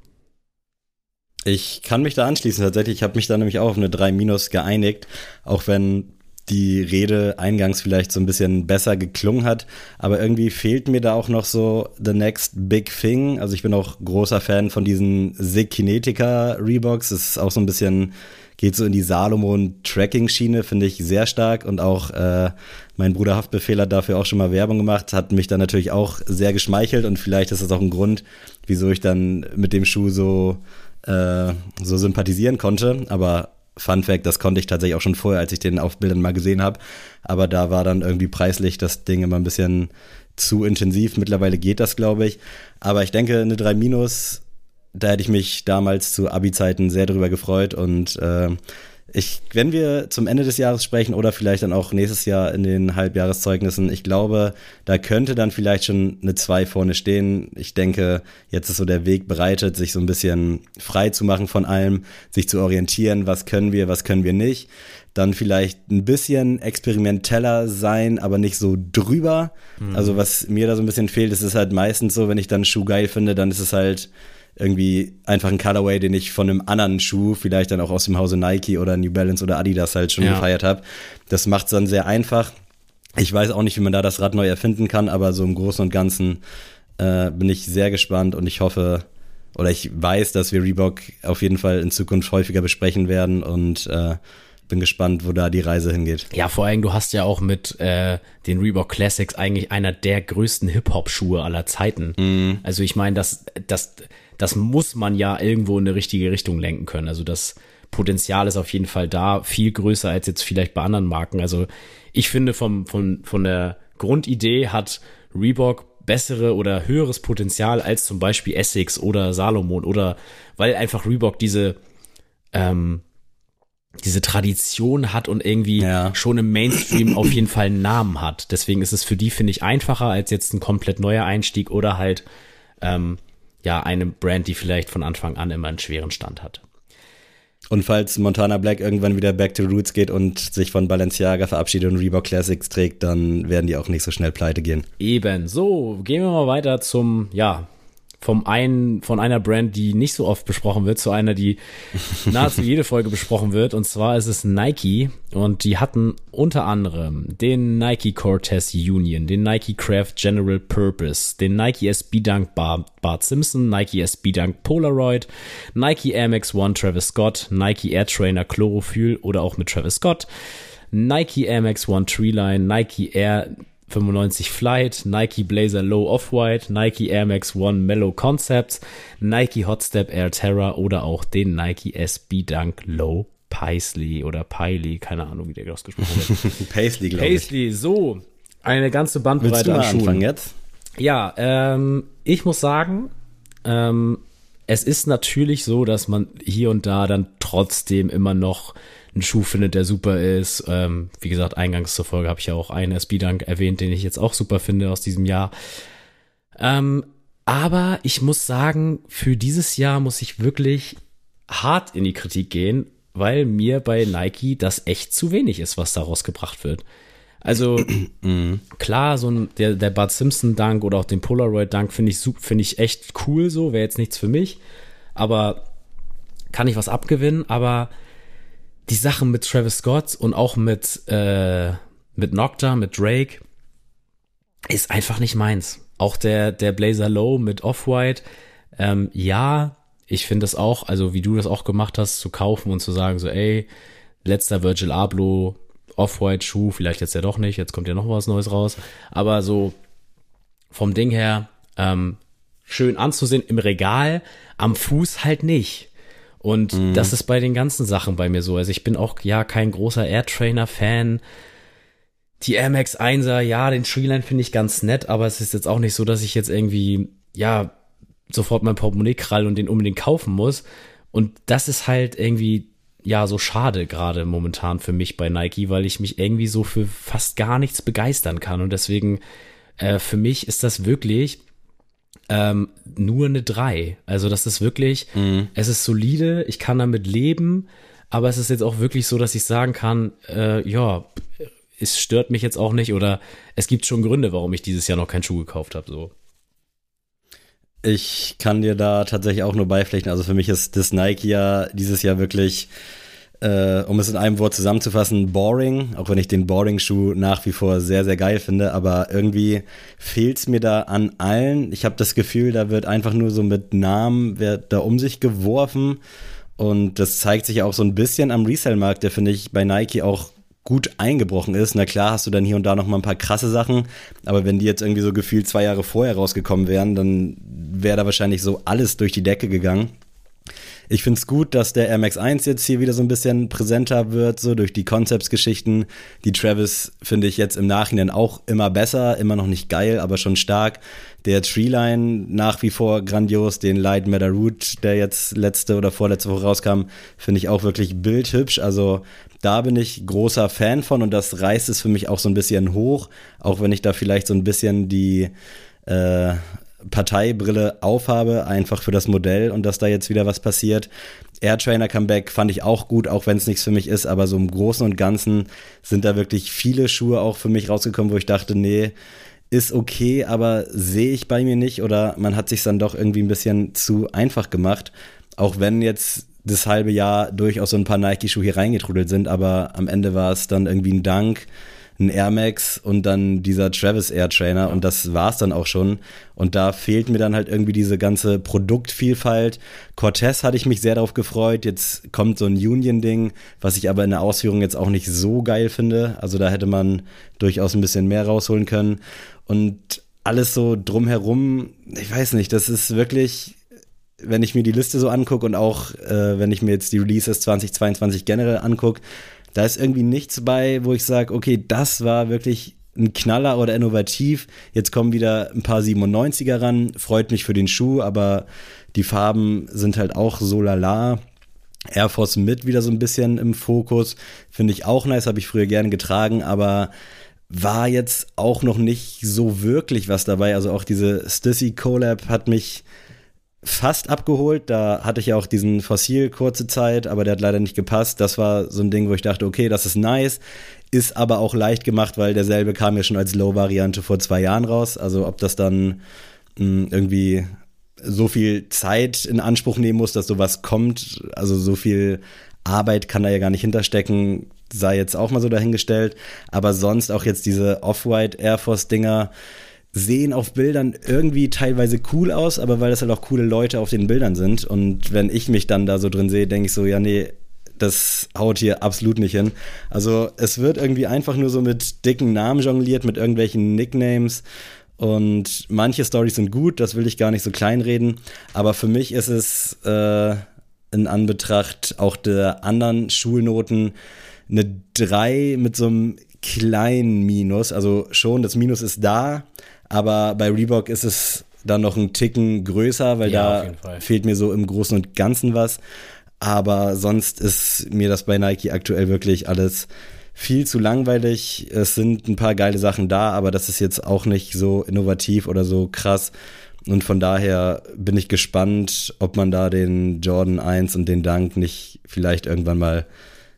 Ich kann mich da anschließen tatsächlich. Ich habe mich da nämlich auch auf eine 3 Minus geeinigt, auch wenn die Rede eingangs vielleicht so ein bisschen besser geklungen hat. Aber irgendwie fehlt mir da auch noch so the next big thing. Also ich bin auch großer Fan von diesen Sig Kinetica Reeboks. Das ist auch so ein bisschen geht so in die Salomon-Tracking-Schiene, finde ich sehr stark. Und auch äh, mein Bruder Haftbefehl hat dafür auch schon mal Werbung gemacht, hat mich dann natürlich auch sehr geschmeichelt und vielleicht ist das auch ein Grund, wieso ich dann mit dem Schuh so, äh, so sympathisieren konnte. Aber Fun Fact, das konnte ich tatsächlich auch schon vorher, als ich den auf Bildern mal gesehen habe. Aber da war dann irgendwie preislich das Ding immer ein bisschen zu intensiv. Mittlerweile geht das, glaube ich. Aber ich denke, eine 3 Minus, da hätte ich mich damals zu Abi-Zeiten sehr drüber gefreut und äh, ich, wenn wir zum Ende des Jahres sprechen oder vielleicht dann auch nächstes Jahr in den Halbjahreszeugnissen, ich glaube, da könnte dann vielleicht schon eine 2 vorne stehen. Ich denke, jetzt ist so der Weg bereitet, sich so ein bisschen frei zu machen von allem, sich zu orientieren, was können wir, was können wir nicht. Dann vielleicht ein bisschen experimenteller sein, aber nicht so drüber. Mhm. Also was mir da so ein bisschen fehlt, ist es halt meistens so, wenn ich dann Schuh geil finde, dann ist es halt irgendwie einfach ein Colorway, den ich von einem anderen Schuh, vielleicht dann auch aus dem Hause Nike oder New Balance oder Adidas halt schon ja. gefeiert habe. Das macht es dann sehr einfach. Ich weiß auch nicht, wie man da das Rad neu erfinden kann, aber so im Großen und Ganzen äh, bin ich sehr gespannt und ich hoffe, oder ich weiß, dass wir Reebok auf jeden Fall in Zukunft häufiger besprechen werden und äh, bin gespannt, wo da die Reise hingeht. Ja, vor allem, du hast ja auch mit äh, den Reebok Classics eigentlich einer der größten Hip-Hop-Schuhe aller Zeiten. Mm. Also ich meine, das, das, das muss man ja irgendwo in eine richtige Richtung lenken können. Also das Potenzial ist auf jeden Fall da, viel größer als jetzt vielleicht bei anderen Marken. Also ich finde vom, von, von der Grundidee hat Reebok bessere oder höheres Potenzial als zum Beispiel Essex oder Salomon oder weil einfach Reebok diese ähm, diese Tradition hat und irgendwie ja. schon im Mainstream auf jeden Fall einen Namen hat. Deswegen ist es für die, finde ich, einfacher als jetzt ein komplett neuer Einstieg oder halt ähm, ja eine Brand, die vielleicht von Anfang an immer einen schweren Stand hat. Und falls Montana Black irgendwann wieder back to roots geht und sich von Balenciaga verabschiedet und Reebok Classics trägt, dann werden die auch nicht so schnell pleite gehen. Eben. So, gehen wir mal weiter zum, ja, vom einen, von einer Brand, die nicht so oft besprochen wird, zu einer, die nahezu jede Folge besprochen wird. Und zwar ist es Nike. Und die hatten unter anderem den Nike Cortez Union, den Nike Craft General Purpose, den Nike SB Dunk Bar, Bart Simpson, Nike SB Dunk Polaroid, Nike Air Max One Travis Scott, Nike Air Trainer Chlorophyll oder auch mit Travis Scott, Nike Air Max One Treeline, Nike Air 95 Flight, Nike Blazer Low Off-White, Nike Air Max One Mellow Concepts, Nike Hotstep Air Terra oder auch den Nike SB Dunk Low Paisley oder Piley, keine Ahnung, wie der ausgesprochen wird. Paisley, glaube ich. Paisley, so. Eine ganze Bandbreite Willst du mal an Schuhen. anfangen jetzt? Ja, ähm, ich muss sagen, ähm, es ist natürlich so, dass man hier und da dann trotzdem immer noch einen Schuh findet, der super ist. Ähm, wie gesagt, eingangs zur Folge habe ich ja auch einen SB-Dunk erwähnt, den ich jetzt auch super finde aus diesem Jahr. Ähm, aber ich muss sagen, für dieses Jahr muss ich wirklich hart in die Kritik gehen, weil mir bei Nike das echt zu wenig ist, was daraus gebracht wird. Also mhm. klar, so ein der der Bud Simpson Dank oder auch den Polaroid Dank finde ich finde ich echt cool so, wäre jetzt nichts für mich, aber kann ich was abgewinnen, aber die Sachen mit Travis Scott und auch mit, äh, mit Nocta, mit Drake, ist einfach nicht meins. Auch der, der Blazer Low mit Off-White, ähm, ja, ich finde das auch, also wie du das auch gemacht hast, zu kaufen und zu sagen, so, ey, letzter Virgil Abloh, Off-White Schuh, vielleicht jetzt ja doch nicht, jetzt kommt ja noch was Neues raus, aber so vom Ding her, ähm, schön anzusehen im Regal, am Fuß halt nicht. Und mhm. das ist bei den ganzen Sachen bei mir so. Also ich bin auch ja kein großer Air Trainer Fan. Die Air Max 1er, ja, den Treeline finde ich ganz nett, aber es ist jetzt auch nicht so, dass ich jetzt irgendwie, ja, sofort mein Portemonnaie krall und den unbedingt kaufen muss. Und das ist halt irgendwie, ja, so schade gerade momentan für mich bei Nike, weil ich mich irgendwie so für fast gar nichts begeistern kann. Und deswegen, äh, für mich ist das wirklich ähm, nur eine 3. Also das ist wirklich, mhm. es ist solide, ich kann damit leben, aber es ist jetzt auch wirklich so, dass ich sagen kann, äh, ja, es stört mich jetzt auch nicht oder es gibt schon Gründe, warum ich dieses Jahr noch keinen Schuh gekauft habe. So. Ich kann dir da tatsächlich auch nur beipflichten. Also für mich ist das Nike ja dieses Jahr wirklich äh, um es in einem Wort zusammenzufassen, boring, auch wenn ich den Boring-Schuh nach wie vor sehr, sehr geil finde, aber irgendwie fehlt es mir da an allen. Ich habe das Gefühl, da wird einfach nur so mit Namen, wird da um sich geworfen Und das zeigt sich auch so ein bisschen am Resale-Markt, der finde ich bei Nike auch gut eingebrochen ist. Na klar hast du dann hier und da noch mal ein paar krasse Sachen, aber wenn die jetzt irgendwie so gefühlt zwei Jahre vorher rausgekommen wären, dann wäre da wahrscheinlich so alles durch die Decke gegangen. Ich finde es gut, dass der Air Max 1 jetzt hier wieder so ein bisschen präsenter wird, so durch die Concepts-Geschichten. Die Travis finde ich jetzt im Nachhinein auch immer besser, immer noch nicht geil, aber schon stark. Der Treeline nach wie vor grandios, den Light Matter Root, der jetzt letzte oder vorletzte Woche rauskam, finde ich auch wirklich bildhübsch. Also da bin ich großer Fan von und das reißt es für mich auch so ein bisschen hoch, auch wenn ich da vielleicht so ein bisschen die äh, Parteibrille aufhabe, einfach für das Modell und dass da jetzt wieder was passiert. Air Trainer Comeback fand ich auch gut, auch wenn es nichts für mich ist, aber so im Großen und Ganzen sind da wirklich viele Schuhe auch für mich rausgekommen, wo ich dachte, nee, ist okay, aber sehe ich bei mir nicht oder man hat sich dann doch irgendwie ein bisschen zu einfach gemacht, auch wenn jetzt das halbe Jahr durchaus so ein paar Nike-Schuhe hier reingetrudelt sind, aber am Ende war es dann irgendwie ein Dank ein Air Max und dann dieser Travis Air Trainer und das war's dann auch schon. Und da fehlt mir dann halt irgendwie diese ganze Produktvielfalt. Cortez hatte ich mich sehr darauf gefreut. Jetzt kommt so ein Union-Ding, was ich aber in der Ausführung jetzt auch nicht so geil finde. Also da hätte man durchaus ein bisschen mehr rausholen können. Und alles so drumherum, ich weiß nicht, das ist wirklich wenn ich mir die Liste so angucke und auch äh, wenn ich mir jetzt die Releases 2022 generell angucke, da ist irgendwie nichts bei, wo ich sage, okay, das war wirklich ein Knaller oder innovativ. Jetzt kommen wieder ein paar 97er ran. Freut mich für den Schuh, aber die Farben sind halt auch so lala. Air Force mit wieder so ein bisschen im Fokus. Finde ich auch nice, habe ich früher gerne getragen, aber war jetzt auch noch nicht so wirklich was dabei. Also auch diese Stissy Collab hat mich fast abgeholt. Da hatte ich ja auch diesen Fossil kurze Zeit, aber der hat leider nicht gepasst. Das war so ein Ding, wo ich dachte, okay, das ist nice. Ist aber auch leicht gemacht, weil derselbe kam ja schon als Low-Variante vor zwei Jahren raus. Also ob das dann mh, hm, irgendwie so viel Zeit in Anspruch nehmen muss, dass sowas kommt, also so viel Arbeit kann da ja gar nicht hinterstecken, sei jetzt auch mal so dahingestellt. Aber sonst auch jetzt diese Off-White Air Force Dinger, sehen auf Bildern irgendwie teilweise cool aus, aber weil das halt auch coole Leute auf den Bildern sind. Und wenn ich mich dann da so drin sehe, denke ich so, ja, nee, das haut hier absolut nicht hin. Also es wird irgendwie einfach nur so mit dicken Namen jongliert, mit irgendwelchen Nicknames. Und manche Stories sind gut, das will ich gar nicht so kleinreden. Aber für mich ist es äh, in Anbetracht auch der anderen Schulnoten eine 3 mit so einem kleinen Minus. Also schon, das Minus ist da, aber bei Reebok ist es dann noch ein Ticken größer, weil ja, da fehlt mir so im Großen und Ganzen was. Aber sonst ist mir das bei Nike aktuell wirklich alles viel zu langweilig. Es sind ein paar geile Sachen da, aber das ist jetzt auch nicht so innovativ oder so krass. Und von daher bin ich gespannt, ob man da den Jordan 1 und den Dank nicht vielleicht irgendwann mal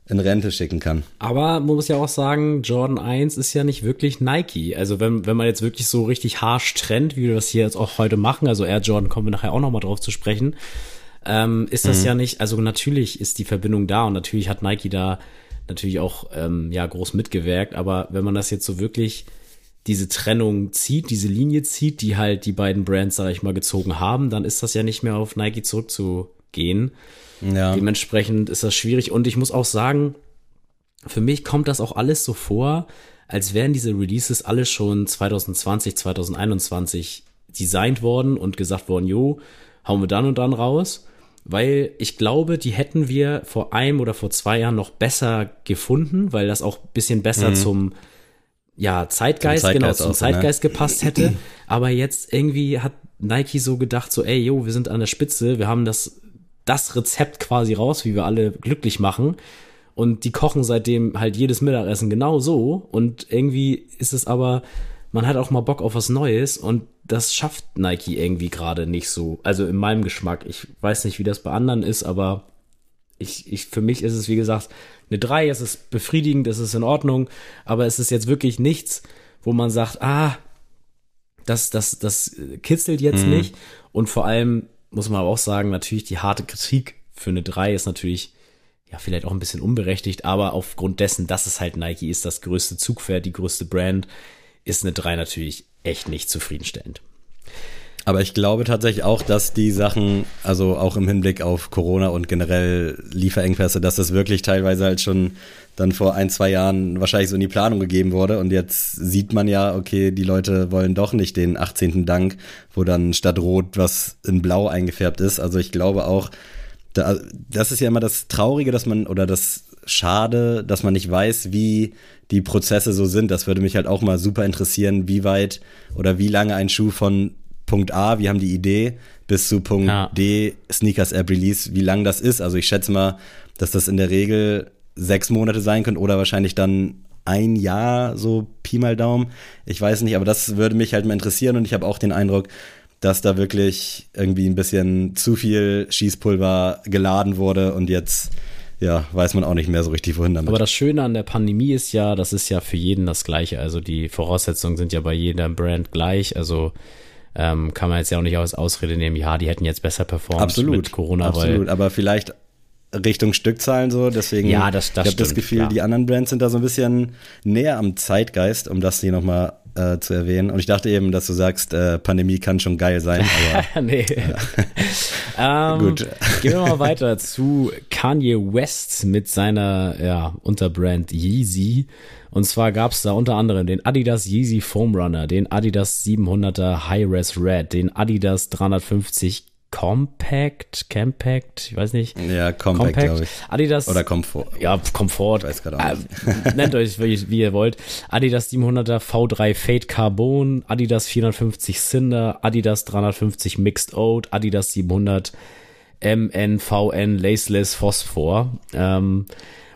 in Rente schicken kann. Aber man muss ja auch sagen, Jordan 1 ist ja nicht wirklich Nike. Also wenn, wenn man jetzt wirklich so richtig harsh trennt, wie wir das hier jetzt auch heute machen, also Air Jordan kommen wir nachher auch nochmal drauf zu sprechen, ähm, ist das mhm. ja nicht, also natürlich ist die Verbindung da und natürlich hat Nike da natürlich auch ähm, ja groß mitgewirkt, aber wenn man das jetzt so wirklich diese Trennung zieht, diese Linie zieht, die halt die beiden Brands, sag ich mal, gezogen haben, dann ist das ja nicht mehr auf Nike zurückzugehen. Ja. Dementsprechend ist das schwierig. Und ich muss auch sagen, für mich kommt das auch alles so vor, als wären diese Releases alle schon 2020, 2021 designt worden und gesagt worden, jo, hauen wir dann und dann raus. Weil ich glaube, die hätten wir vor einem oder vor zwei Jahren noch besser gefunden, weil das auch bisschen besser mhm. zum ja, Zeitgeist, zum Zeitgeist genau, zum auch, ne? Zeitgeist ne? gepasst hätte. Aber jetzt irgendwie hat Nike so gedacht, so, ey, jo, wir sind an der Spitze, wir haben das das Rezept quasi raus, wie wir alle glücklich machen. Und die kochen seitdem halt jedes Mittagessen genau so. Und irgendwie ist es aber, man hat auch mal Bock auf was Neues und das schafft Nike irgendwie gerade nicht so. Also in meinem Geschmack. Ich weiß nicht, wie das bei anderen ist, aber ich, ich, für mich ist es, wie gesagt, eine 3, es ist befriedigend, es ist in Ordnung, aber es ist jetzt wirklich nichts, wo man sagt, ah, das, das, das kitzelt jetzt mhm. nicht. Und vor allem, muss man aber auch sagen, natürlich die harte Kritik für eine 3 ist natürlich ja vielleicht auch ein bisschen unberechtigt, aber aufgrund dessen, dass es halt Nike ist, das größte Zugpferd, die größte Brand, ist eine 3 natürlich echt nicht zufriedenstellend. Aber ich glaube tatsächlich auch, dass die Sachen, also auch im Hinblick auf Corona und generell Lieferengpässe, dass das wirklich teilweise halt schon dann vor ein, zwei Jahren wahrscheinlich so in die Planung gegeben wurde. Und jetzt sieht man ja, okay, die Leute wollen doch nicht den 18. Dank, wo dann statt Rot was in Blau eingefärbt ist. Also ich glaube auch, da, das ist ja immer das Traurige, dass man, oder das Schade, dass man nicht weiß, wie die Prozesse so sind. Das würde mich halt auch mal super interessieren, wie weit oder wie lange ein Schuh von Punkt A, wir haben die Idee, bis zu Punkt ja. D, Sneakers App Release, wie lang das ist. Also ich schätze mal, dass das in der Regel sechs Monate sein können oder wahrscheinlich dann ein Jahr, so Pi mal Daumen. Ich weiß nicht, aber das würde mich halt mal interessieren und ich habe auch den Eindruck, dass da wirklich irgendwie ein bisschen zu viel Schießpulver geladen wurde und jetzt ja, weiß man auch nicht mehr so richtig, wohin damit. Aber das Schöne an der Pandemie ist ja, das ist ja für jeden das Gleiche. Also die Voraussetzungen sind ja bei jeder Brand gleich. Also ähm, kann man jetzt ja auch nicht als Ausrede nehmen, ja, die hätten jetzt besser performt absolut, mit Corona. Absolut, aber vielleicht Richtung Stückzahlen so, deswegen ja, das, das ich habe das Gefühl, klar. die anderen Brands sind da so ein bisschen näher am Zeitgeist, um das hier nochmal äh, zu erwähnen. Und ich dachte eben, dass du sagst, äh, Pandemie kann schon geil sein, aber. nee. ähm, Gut. Gehen wir mal weiter zu Kanye West mit seiner ja, Unterbrand Yeezy. Und zwar gab es da unter anderem den Adidas Yeezy Foam Runner, den Adidas 700er High-Res Red, den Adidas 350 Compact, Compact, ich weiß nicht. Ja, Compact, Compact. glaube ich. Adidas. Oder Komfort. Ja, Komfort. Ich weiß gerade auch nicht. Äh, nennt euch, wie, wie, ihr wollt. Adidas 700er V3 Fade Carbon, Adidas 450 Cinder, Adidas 350 Mixed Oat, Adidas 700 MNVN Laceless Phosphor. Ähm,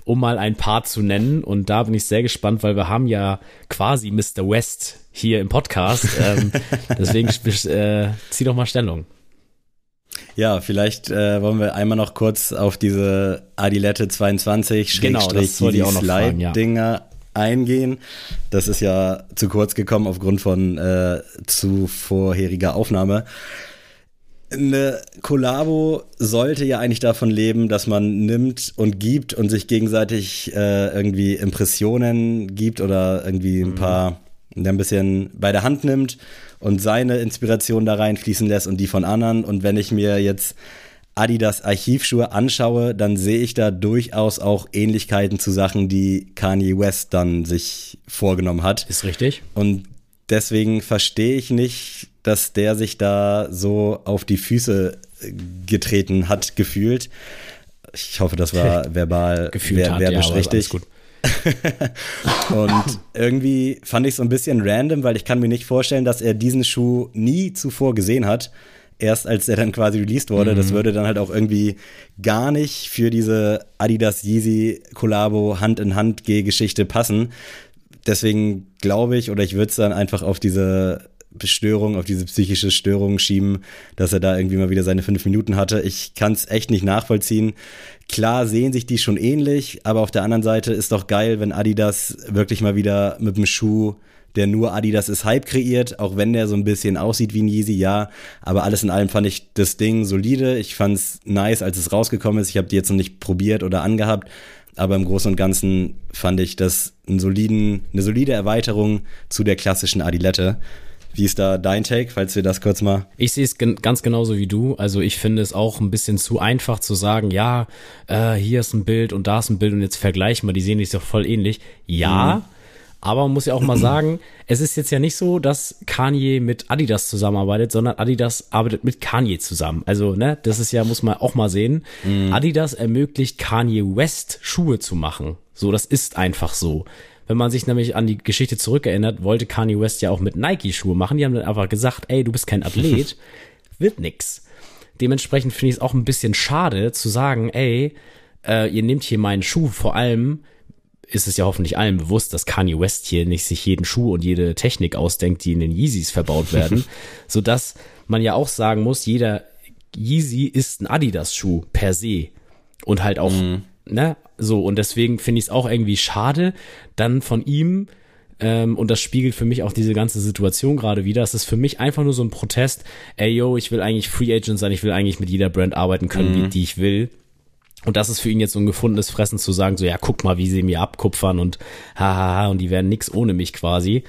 um mal ein paar zu nennen. Und da bin ich sehr gespannt, weil wir haben ja quasi Mr. West hier im Podcast. ähm, deswegen äh, zieh doch mal Stellung. Ja, vielleicht äh, wollen wir einmal noch kurz auf diese Adilette 22 genau, Slide-Dinger ja. eingehen. Das ist ja zu kurz gekommen aufgrund von äh, zu vorheriger Aufnahme. Eine Kollabo sollte ja eigentlich davon leben, dass man nimmt und gibt und sich gegenseitig äh, irgendwie Impressionen gibt oder irgendwie ein mhm. paar, ein bisschen bei der Hand nimmt und seine Inspiration da reinfließen lässt und die von anderen. Und wenn ich mir jetzt Adidas Archivschuhe anschaue, dann sehe ich da durchaus auch Ähnlichkeiten zu Sachen, die Kanye West dann sich vorgenommen hat. Ist richtig. Und deswegen verstehe ich nicht, dass der sich da so auf die Füße getreten hat, gefühlt. Ich hoffe, das war verbal gefühlt wer, verbisch ja, richtig. Gut. und irgendwie fand ich es so ein bisschen random, weil ich kann mir nicht vorstellen, dass er diesen Schuh nie zuvor gesehen hat. Erst als er dann quasi released wurde. Mhm. Das würde dann halt auch irgendwie gar nicht für diese Adidas Yeezy Kollabo Hand in Hand G-Geschichte passen. Deswegen glaube ich, oder ich würde es dann einfach auf diese Bestörung, auf diese psychische Störung schieben, dass er da irgendwie mal wieder seine fünf Minuten hatte. Ich kann es echt nicht nachvollziehen. Klar sehen sich die schon ähnlich, aber auf der anderen Seite ist doch geil, wenn Adidas wirklich mal wieder mit dem Schuh der nur Adidas ist Hype kreiert, auch wenn der so ein bisschen aussieht wie ein Yeezy, ja. Aber alles in allem fand ich das Ding solide. Ich fand's nice, als es rausgekommen ist. Ich habe die jetzt noch nicht probiert oder angehabt, aber im Großen und Ganzen fand ich das einen soliden, eine solide Erweiterung zu der klassischen Adilette. Wie ist da dein Take, falls wir das kurz mal. Ich sehe es gen ganz genauso wie du. Also ich finde es auch ein bisschen zu einfach zu sagen, ja, äh, hier ist ein Bild und da ist ein Bild und jetzt vergleichen wir, die sehen sich doch voll ähnlich. Ja, mhm. aber man muss ja auch mal sagen, es ist jetzt ja nicht so, dass Kanye mit Adidas zusammenarbeitet, sondern Adidas arbeitet mit Kanye zusammen. Also, ne, das ist ja, muss man auch mal sehen. Mhm. Adidas ermöglicht Kanye West Schuhe zu machen. So, das ist einfach so. Wenn man sich nämlich an die Geschichte zurückerinnert, wollte Kanye West ja auch mit Nike Schuhe machen. Die haben dann einfach gesagt, ey, du bist kein Athlet, wird nix. Dementsprechend finde ich es auch ein bisschen schade zu sagen, ey, äh, ihr nehmt hier meinen Schuh, vor allem ist es ja hoffentlich allen bewusst, dass Kanye West hier nicht sich jeden Schuh und jede Technik ausdenkt, die in den Yeezys verbaut werden, so dass man ja auch sagen muss, jeder Yeezy ist ein Adidas Schuh per se. Und halt auch mhm. ne, so, und deswegen finde ich es auch irgendwie schade, dann von ihm, ähm, und das spiegelt für mich auch diese ganze Situation gerade wieder, es ist für mich einfach nur so ein Protest, ey yo, ich will eigentlich Free Agent sein, ich will eigentlich mit jeder Brand arbeiten können, mhm. wie, die ich will. Und das ist für ihn jetzt so ein gefundenes Fressen zu sagen, so ja, guck mal, wie sie mir abkupfern und hahaha, und die werden nix ohne mich quasi.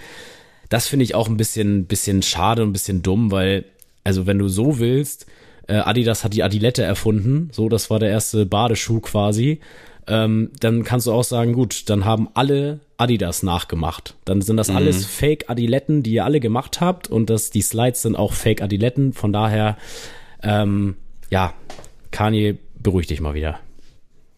Das finde ich auch ein bisschen, bisschen schade und ein bisschen dumm, weil also wenn du so willst, äh, Adidas hat die Adilette erfunden, so, das war der erste Badeschuh quasi. Ähm, dann kannst du auch sagen, gut, dann haben alle Adidas nachgemacht. Dann sind das mhm. alles Fake Adiletten, die ihr alle gemacht habt und das, die Slides sind auch Fake Adiletten. Von daher, ähm, ja, Kanye, beruhig dich mal wieder.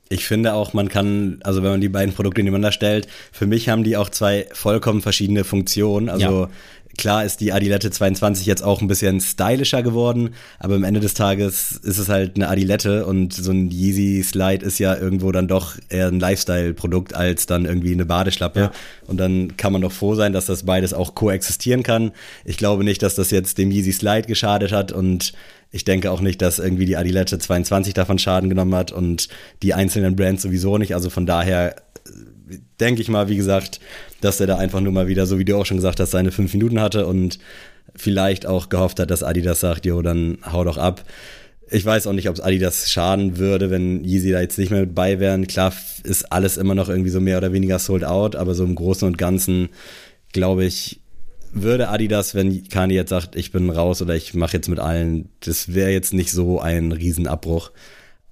Ich finde auch, man kann, also wenn man die beiden Produkte nebeneinander stellt, für mich haben die auch zwei vollkommen verschiedene Funktionen. Also ja. Klar ist die Adilette 22 jetzt auch ein bisschen stylischer geworden, aber am Ende des Tages ist es halt eine Adilette und so ein Yeezy Slide ist ja irgendwo dann doch eher ein Lifestyle-Produkt als dann irgendwie eine Badeschlappe. Ja. Und dann kann man doch froh sein, dass das beides auch koexistieren kann. Ich glaube nicht, dass das jetzt dem Yeezy Slide geschadet hat und ich denke auch nicht, dass irgendwie die Adilette 22 davon Schaden genommen hat und die einzelnen Brands sowieso nicht. Also von daher denke ich mal, wie gesagt, dass er da einfach nur mal wieder, so wie du auch schon gesagt hast, seine fünf Minuten hatte und vielleicht auch gehofft hat, dass Adidas sagt, jo, dann hau doch ab. Ich weiß auch nicht, ob es Adidas schaden würde, wenn Yeezy da jetzt nicht mehr mit bei wären. Klar ist alles immer noch irgendwie so mehr oder weniger sold out, aber so im Großen und Ganzen, glaube ich, würde Adidas, wenn Kanye jetzt sagt, ich bin raus oder ich mache jetzt mit allen, das wäre jetzt nicht so ein Riesenabbruch.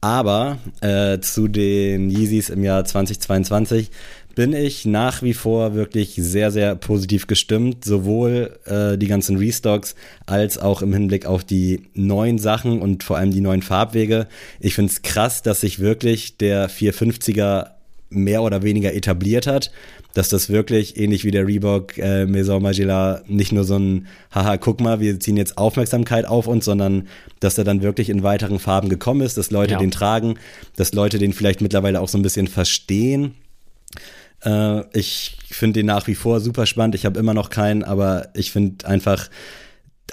Aber äh, zu den Yeezys im Jahr 2022 bin ich nach wie vor wirklich sehr, sehr positiv gestimmt. Sowohl äh, die ganzen Restocks als auch im Hinblick auf die neuen Sachen und vor allem die neuen Farbwege. Ich finde es krass, dass sich wirklich der 450er mehr oder weniger etabliert hat, dass das wirklich ähnlich wie der Reebok äh, Maison Magilla nicht nur so ein haha, guck mal, wir ziehen jetzt Aufmerksamkeit auf uns, sondern dass er dann wirklich in weiteren Farben gekommen ist, dass Leute ja. den tragen, dass Leute den vielleicht mittlerweile auch so ein bisschen verstehen äh, ich finde den nach wie vor super spannend. Ich habe immer noch keinen, aber ich finde einfach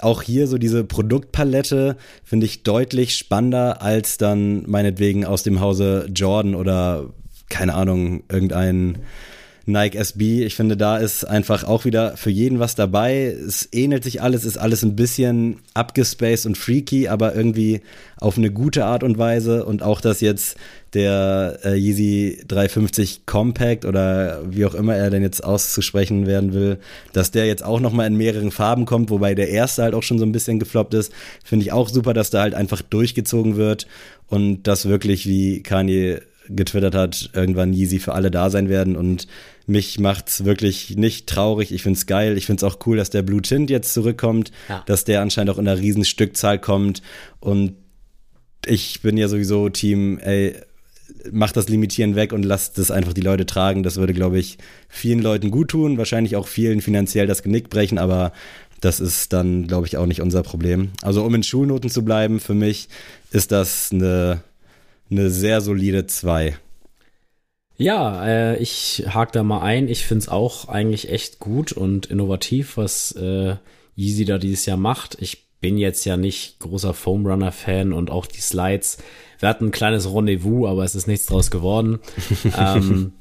auch hier so diese Produktpalette finde ich deutlich spannender als dann meinetwegen aus dem Hause Jordan oder keine Ahnung, irgendein Nike SB. Ich finde, da ist einfach auch wieder für jeden was dabei. Es ähnelt sich alles, ist alles ein bisschen abgespaced und freaky, aber irgendwie auf eine gute Art und Weise. Und auch, dass jetzt der äh, Yeezy 350 Compact oder wie auch immer er denn jetzt auszusprechen werden will, dass der jetzt auch nochmal in mehreren Farben kommt, wobei der erste halt auch schon so ein bisschen gefloppt ist. Finde ich auch super, dass da halt einfach durchgezogen wird und das wirklich, wie Kanye getwittert hat, irgendwann Yeezy für alle da sein werden und mich macht's wirklich nicht traurig. Ich find's geil. Ich find's auch cool, dass der Blue Tint jetzt zurückkommt, ja. dass der anscheinend auch in einer riesen Stückzahl kommt und ich bin ja sowieso Team, ey, mach das Limitieren weg und lasst das einfach die Leute tragen. Das würde, glaube ich, vielen Leuten gut tun, wahrscheinlich auch vielen finanziell das Genick brechen, aber das ist dann, glaube ich, auch nicht unser Problem. Also um in Schulnoten zu bleiben, für mich ist das eine eine sehr solide 2. Ja, äh, ich hake da mal ein. Ich finde es auch eigentlich echt gut und innovativ, was äh, Yeezy da dieses Jahr macht. Ich bin jetzt ja nicht großer Foam Runner Fan und auch die Slides. Wir hatten ein kleines Rendezvous, aber es ist nichts draus geworden. ähm,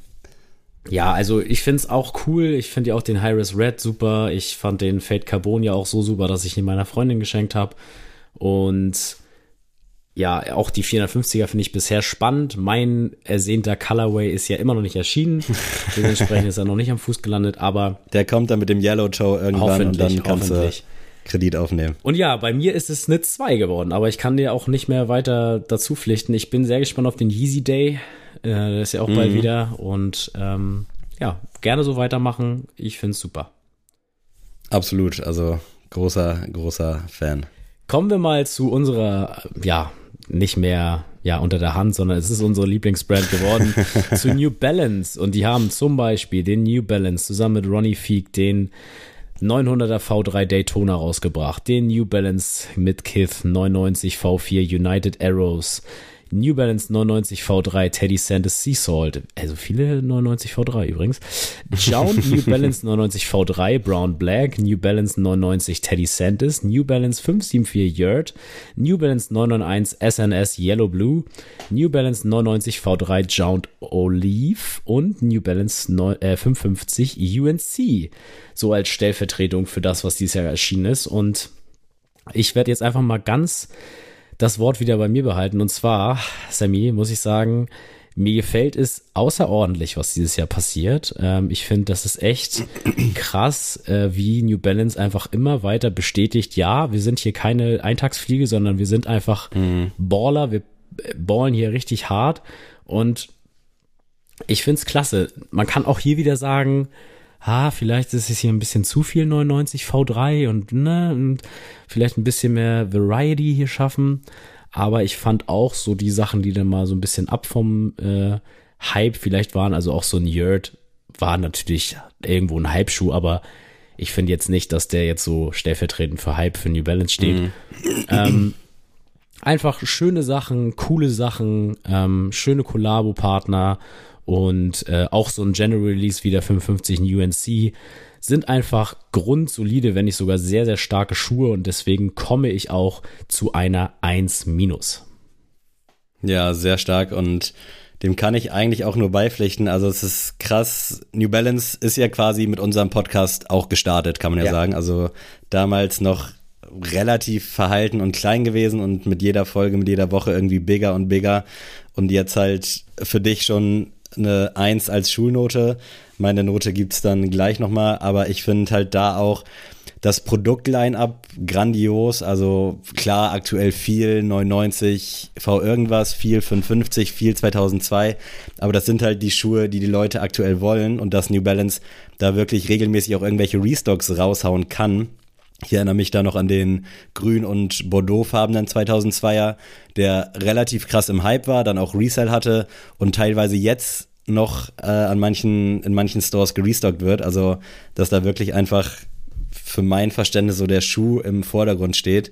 ja, also ich finde es auch cool. Ich finde ja auch den High-Res Red super. Ich fand den Fade Carbon ja auch so super, dass ich ihn meiner Freundin geschenkt habe. Und ja, auch die 450er finde ich bisher spannend. Mein ersehnter Colorway ist ja immer noch nicht erschienen. Dementsprechend ist er noch nicht am Fuß gelandet, aber. Der kommt dann mit dem Yellow Toe irgendwann und dann kannst du Kredit aufnehmen. Und ja, bei mir ist es eine 2 geworden, aber ich kann dir auch nicht mehr weiter dazu pflichten. Ich bin sehr gespannt auf den Yeezy Day. Äh, der ist ja auch mhm. bald wieder. Und ähm, ja, gerne so weitermachen. Ich finde es super. Absolut. Also großer, großer Fan. Kommen wir mal zu unserer, ja, nicht mehr ja unter der Hand, sondern es ist unsere Lieblingsbrand geworden, zu New Balance. Und die haben zum Beispiel den New Balance zusammen mit Ronnie Feek den 900er V3 Daytona rausgebracht, den New Balance mit Kith 99 V4 United Arrows, New Balance 99 V3 Teddy Sanders Sea Salt. Also viele 99 V3 übrigens. Jound New Balance 99 V3 Brown Black, New Balance 99 Teddy Sanders, New Balance 574 Yurt, New Balance 991 SNS Yellow Blue, New Balance 99 V3 Jound Olive und New Balance 9, äh, 550 UNC. So als Stellvertretung für das, was dieses Jahr erschienen ist. Und ich werde jetzt einfach mal ganz das Wort wieder bei mir behalten. Und zwar, Sammy, muss ich sagen, Mir gefällt es außerordentlich, was dieses Jahr passiert. Ähm, ich finde, das ist echt krass, äh, wie New Balance einfach immer weiter bestätigt, ja, wir sind hier keine Eintagsfliege, sondern wir sind einfach mhm. Baller, wir ballen hier richtig hart und ich finde es klasse. Man kann auch hier wieder sagen, ah, vielleicht ist es hier ein bisschen zu viel 99 V3 und, ne, und vielleicht ein bisschen mehr Variety hier schaffen. Aber ich fand auch so die Sachen, die dann mal so ein bisschen ab vom äh, Hype vielleicht waren, also auch so ein Yurt war natürlich irgendwo ein Hype-Schuh, aber ich finde jetzt nicht, dass der jetzt so stellvertretend für Hype für New Balance steht. Mhm. Ähm, einfach schöne Sachen, coole Sachen, ähm, schöne Kollabo-Partner und äh, auch so ein General Release wie der 55 UNC sind einfach grundsolide, wenn nicht sogar sehr, sehr starke Schuhe und deswegen komme ich auch zu einer 1 minus. Ja, sehr stark und dem kann ich eigentlich auch nur beipflichten. Also es ist krass. New Balance ist ja quasi mit unserem Podcast auch gestartet, kann man ja, ja. sagen. Also damals noch relativ verhalten und klein gewesen und mit jeder Folge, mit jeder Woche irgendwie bigger und bigger. Und jetzt halt für dich schon eine Eins als Schulnote. Meine Note gibt's dann gleich nochmal, aber ich finde halt da auch das Produktline-up grandios. Also klar, aktuell viel 99 V irgendwas, viel 550, viel 2002. Aber das sind halt die Schuhe, die die Leute aktuell wollen und dass New Balance da wirklich regelmäßig auch irgendwelche Restocks raushauen kann. Ich erinnere mich da noch an den grün- und bordeauxfarbenen 2002er, der relativ krass im Hype war, dann auch Resell hatte und teilweise jetzt noch äh, an manchen, in manchen Stores gerestockt wird. Also, dass da wirklich einfach für mein Verständnis so der Schuh im Vordergrund steht.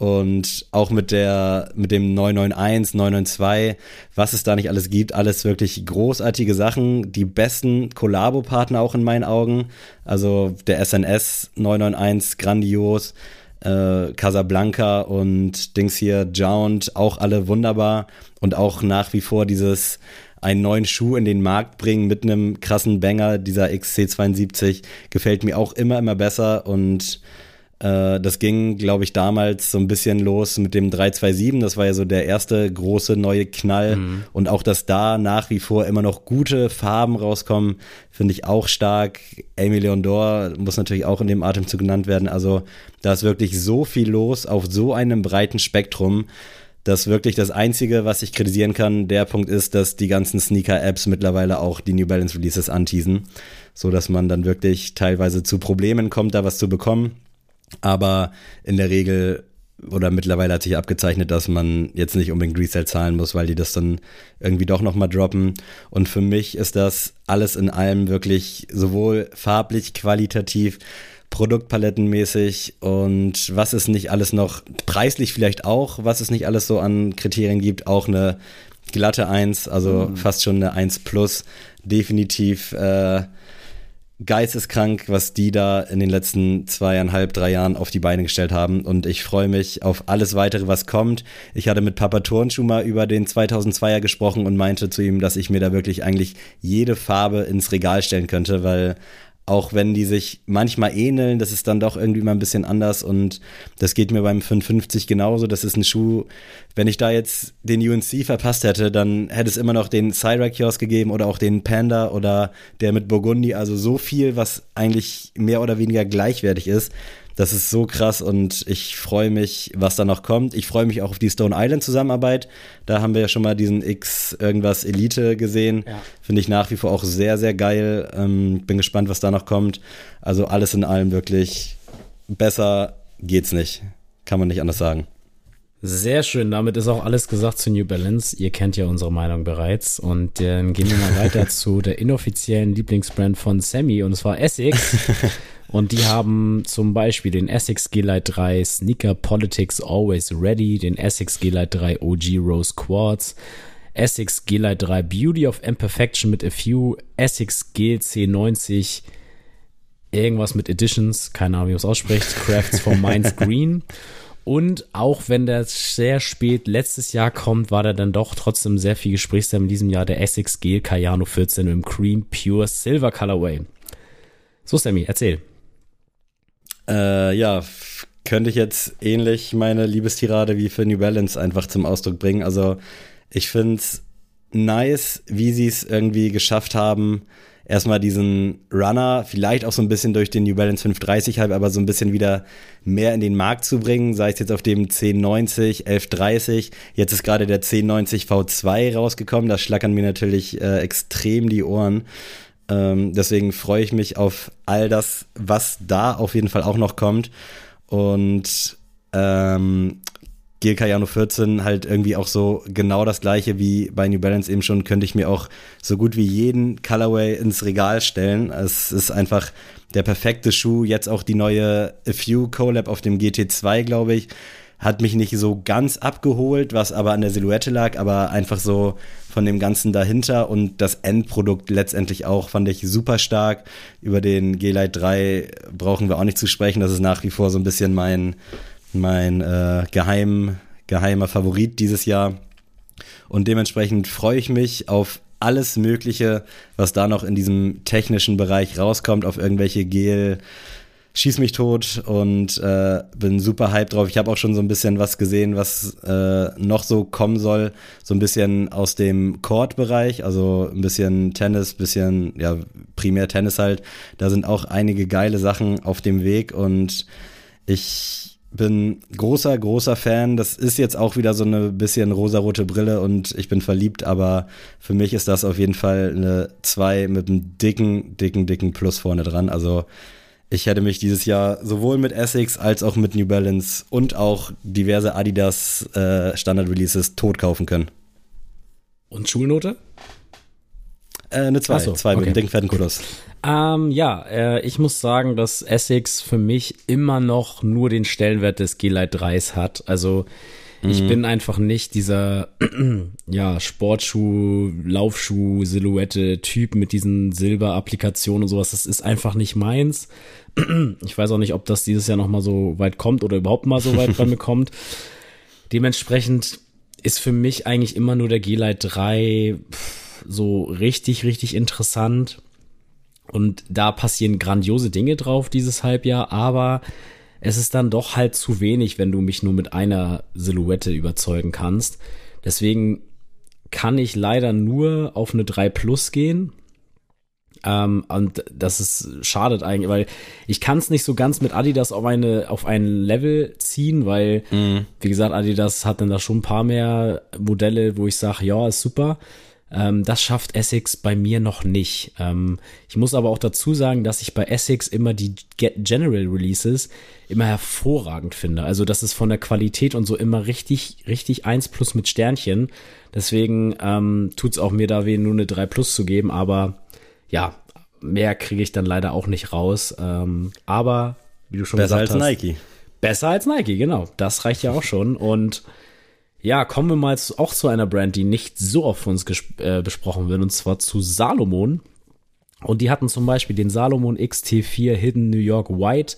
Und auch mit der, mit dem 991, 992, was es da nicht alles gibt, alles wirklich großartige Sachen. Die besten Kollabo-Partner auch in meinen Augen. Also der SNS 991, grandios. Äh, Casablanca und Dings hier, Jound, auch alle wunderbar. Und auch nach wie vor dieses einen neuen Schuh in den Markt bringen mit einem krassen Banger, dieser XC72, gefällt mir auch immer, immer besser und das ging, glaube ich, damals so ein bisschen los mit dem 327. Das war ja so der erste große neue Knall. Mhm. Und auch, dass da nach wie vor immer noch gute Farben rauskommen, finde ich auch stark. Amy Leondor muss natürlich auch in dem Atemzug genannt werden. Also da ist wirklich so viel los auf so einem breiten Spektrum dass wirklich das Einzige, was ich kritisieren kann, der Punkt ist, dass die ganzen Sneaker-Apps mittlerweile auch die New Balance Releases anteasen, so dass man dann wirklich teilweise zu Problemen kommt, da was zu bekommen. Aber in der Regel oder mittlerweile hat sich abgezeichnet, dass man jetzt nicht unbedingt Resell zahlen muss, weil die das dann irgendwie doch nochmal droppen. Und für mich ist das alles in allem wirklich sowohl farblich, qualitativ, produktpalettenmäßig und was es nicht alles noch, preislich vielleicht auch, was es nicht alles so an Kriterien gibt, auch eine glatte 1, also mhm. fast schon eine 1 plus, definitiv äh, geisteskrank, was die da in den letzten zweieinhalb, drei Jahren auf die Beine gestellt haben. Und ich freue mich auf alles weitere, was kommt. Ich hatte mit Papa Turnschuh mal über den 2002er gesprochen und meinte zu ihm, dass ich mir da wirklich eigentlich jede Farbe ins Regal stellen könnte, weil auch wenn die sich manchmal ähneln, das ist dann doch irgendwie mal ein bisschen anders und das geht mir beim 550 genauso. Das ist ein Schuh, wenn ich da jetzt den UNC verpasst hätte, dann hätte es immer noch den Syracuse gegeben oder auch den Panda oder der mit Burgundy, also so viel, was eigentlich mehr oder weniger gleichwertig ist. Das ist so krass und ich freue mich, was da noch kommt. Ich freue mich auch auf die Stone Island Zusammenarbeit. Da haben wir ja schon mal diesen X irgendwas Elite gesehen. Ja. Finde ich nach wie vor auch sehr, sehr geil. Ähm, bin gespannt, was da noch kommt. Also alles in allem wirklich besser geht's nicht. Kann man nicht anders sagen. Sehr schön, damit ist auch alles gesagt zu New Balance. Ihr kennt ja unsere Meinung bereits. Und dann gehen wir mal weiter zu der inoffiziellen Lieblingsbrand von Sammy und zwar Essex. Und die haben zum Beispiel den Essex G-Lite 3 Sneaker Politics Always Ready, den Essex G-Lite 3 OG Rose Quartz, Essex G-Lite 3 Beauty of Imperfection mit a Few, Essex GLC90, irgendwas mit Editions, keine Ahnung, wie man es ausspricht, Crafts from Minds Green. Und auch wenn der sehr spät letztes Jahr kommt, war da dann doch trotzdem sehr viel Gesprächsthema in diesem Jahr der Essex Gel Cayano 14 im Cream Pure Silver Colorway. So, Sammy, erzähl. Äh, ja, könnte ich jetzt ähnlich meine Liebestirade wie für New Balance einfach zum Ausdruck bringen. Also ich finde es nice, wie sie es irgendwie geschafft haben, erstmal diesen Runner, vielleicht auch so ein bisschen durch den New Balance 530 halb, aber so ein bisschen wieder mehr in den Markt zu bringen, sei es jetzt auf dem 1090, 1130, jetzt ist gerade der 1090 V2 rausgekommen, das schlackern mir natürlich äh, extrem die Ohren. Ähm, deswegen freue ich mich auf all das, was da auf jeden Fall auch noch kommt. Und ähm, Gel Cayano 14 halt irgendwie auch so genau das gleiche wie bei New Balance eben schon, könnte ich mir auch so gut wie jeden Colorway ins Regal stellen. Es ist einfach der perfekte Schuh. Jetzt auch die neue A Few Collab auf dem GT2, glaube ich, hat mich nicht so ganz abgeholt, was aber an der Silhouette lag, aber einfach so von dem Ganzen dahinter und das Endprodukt letztendlich auch fand ich super stark. Über den G-Lite 3 brauchen wir auch nicht zu sprechen. Das ist nach wie vor so ein bisschen mein mein äh, geheim, geheimer Favorit dieses Jahr. Und dementsprechend freue ich mich auf alles Mögliche, was da noch in diesem technischen Bereich rauskommt, auf irgendwelche Gel. Schieß mich tot und äh, bin super hyped drauf. Ich habe auch schon so ein bisschen was gesehen, was äh, noch so kommen soll. So ein bisschen aus dem Court-Bereich, also ein bisschen Tennis, bisschen, ja, primär Tennis halt. Da sind auch einige geile Sachen auf dem Weg und ich bin großer, großer Fan. Das ist jetzt auch wieder so eine bisschen rosarote Brille und ich bin verliebt, aber für mich ist das auf jeden Fall eine 2 mit einem dicken, dicken, dicken Plus vorne dran. Also ich hätte mich dieses Jahr sowohl mit Essex als auch mit New Balance und auch diverse Adidas äh, Standard Releases tot kaufen können. Und Schulnote? Äh, eine 2, so, zwei okay. mit dem fetten Plus. Ähm, ja, äh, ich muss sagen, dass Essex für mich immer noch nur den Stellenwert des G-Lite 3s hat. Also ich mhm. bin einfach nicht dieser ja, Sportschuh, Laufschuh, Silhouette Typ mit diesen Silberapplikationen und sowas. Das ist einfach nicht meins. Ich weiß auch nicht, ob das dieses Jahr noch mal so weit kommt oder überhaupt mal so weit bei mir kommt. Dementsprechend ist für mich eigentlich immer nur der G-Lite 3 so richtig, richtig interessant. Und da passieren grandiose Dinge drauf dieses Halbjahr, aber es ist dann doch halt zu wenig, wenn du mich nur mit einer Silhouette überzeugen kannst. Deswegen kann ich leider nur auf eine 3 Plus gehen. Ähm, und das ist schadet eigentlich, weil ich kann es nicht so ganz mit Adidas auf eine auf ein Level ziehen, weil mhm. wie gesagt Adidas hat dann da schon ein paar mehr Modelle, wo ich sage, ja ist super. Ähm, das schafft Essex bei mir noch nicht. Ähm, ich muss aber auch dazu sagen, dass ich bei Essex immer die General Releases immer hervorragend finde. Also das ist von der Qualität und so immer richtig, richtig eins plus mit Sternchen. Deswegen ähm, tut es auch mir da weh, nur eine 3 plus zu geben. Aber ja, mehr kriege ich dann leider auch nicht raus. Ähm, aber wie du schon besser gesagt hast. Besser als Nike. Besser als Nike, genau. Das reicht ja auch schon. Und ja, kommen wir mal zu, auch zu einer Brand, die nicht so oft von uns äh, besprochen wird, und zwar zu Salomon. Und die hatten zum Beispiel den Salomon XT4 Hidden New York White,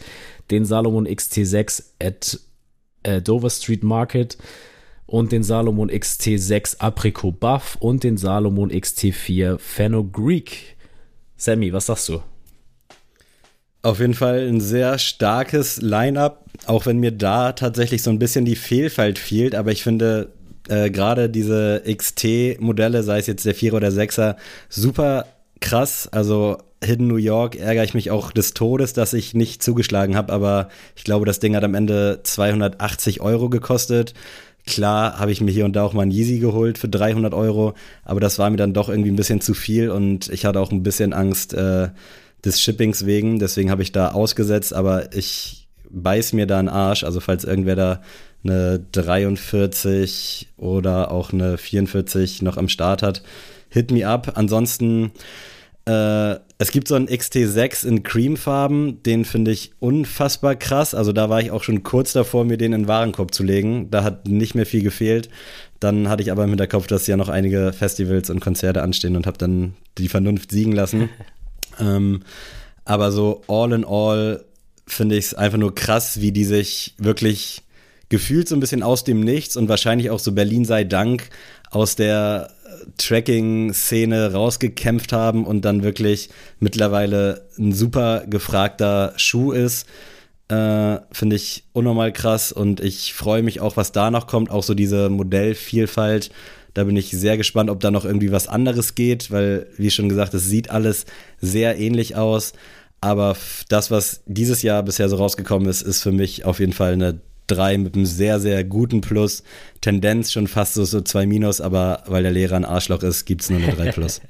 den Salomon XT6 at äh, Dover Street Market und den Salomon XT6 Apricot Buff und den Salomon XT4 Fenugreek. Sammy, was sagst du? Auf jeden Fall ein sehr starkes Line-up, auch wenn mir da tatsächlich so ein bisschen die Vielfalt fehlt, aber ich finde äh, gerade diese XT-Modelle, sei es jetzt der 4er oder 6er, super krass. Also Hidden New York ärgere ich mich auch des Todes, dass ich nicht zugeschlagen habe, aber ich glaube, das Ding hat am Ende 280 Euro gekostet. Klar habe ich mir hier und da auch mal ein Yeezy geholt für 300 Euro, aber das war mir dann doch irgendwie ein bisschen zu viel und ich hatte auch ein bisschen Angst, äh, des Shippings wegen. Deswegen habe ich da ausgesetzt, aber ich beiß mir da einen Arsch. Also falls irgendwer da eine 43 oder auch eine 44 noch am Start hat, hit me up. Ansonsten, äh, es gibt so einen XT6 in Creamfarben, den finde ich unfassbar krass. Also da war ich auch schon kurz davor, mir den in den Warenkorb zu legen. Da hat nicht mehr viel gefehlt. Dann hatte ich aber im Hinterkopf, dass ja noch einige Festivals und Konzerte anstehen und habe dann die Vernunft siegen lassen. Ähm, aber so all in all finde ich es einfach nur krass, wie die sich wirklich gefühlt so ein bisschen aus dem Nichts und wahrscheinlich auch so Berlin sei Dank aus der Tracking-Szene rausgekämpft haben und dann wirklich mittlerweile ein super gefragter Schuh ist. Äh, Finde ich unnormal krass und ich freue mich auch, was da noch kommt. Auch so diese Modellvielfalt Da bin ich sehr gespannt, ob da noch irgendwie was anderes geht, weil, wie schon gesagt, es sieht alles sehr ähnlich aus. Aber das, was dieses Jahr bisher so rausgekommen ist, ist für mich auf jeden Fall eine 3 mit einem sehr, sehr guten Plus. Tendenz schon fast so, so 2 Minus, aber weil der Lehrer ein Arschloch ist, gibt es nur eine 3 Plus.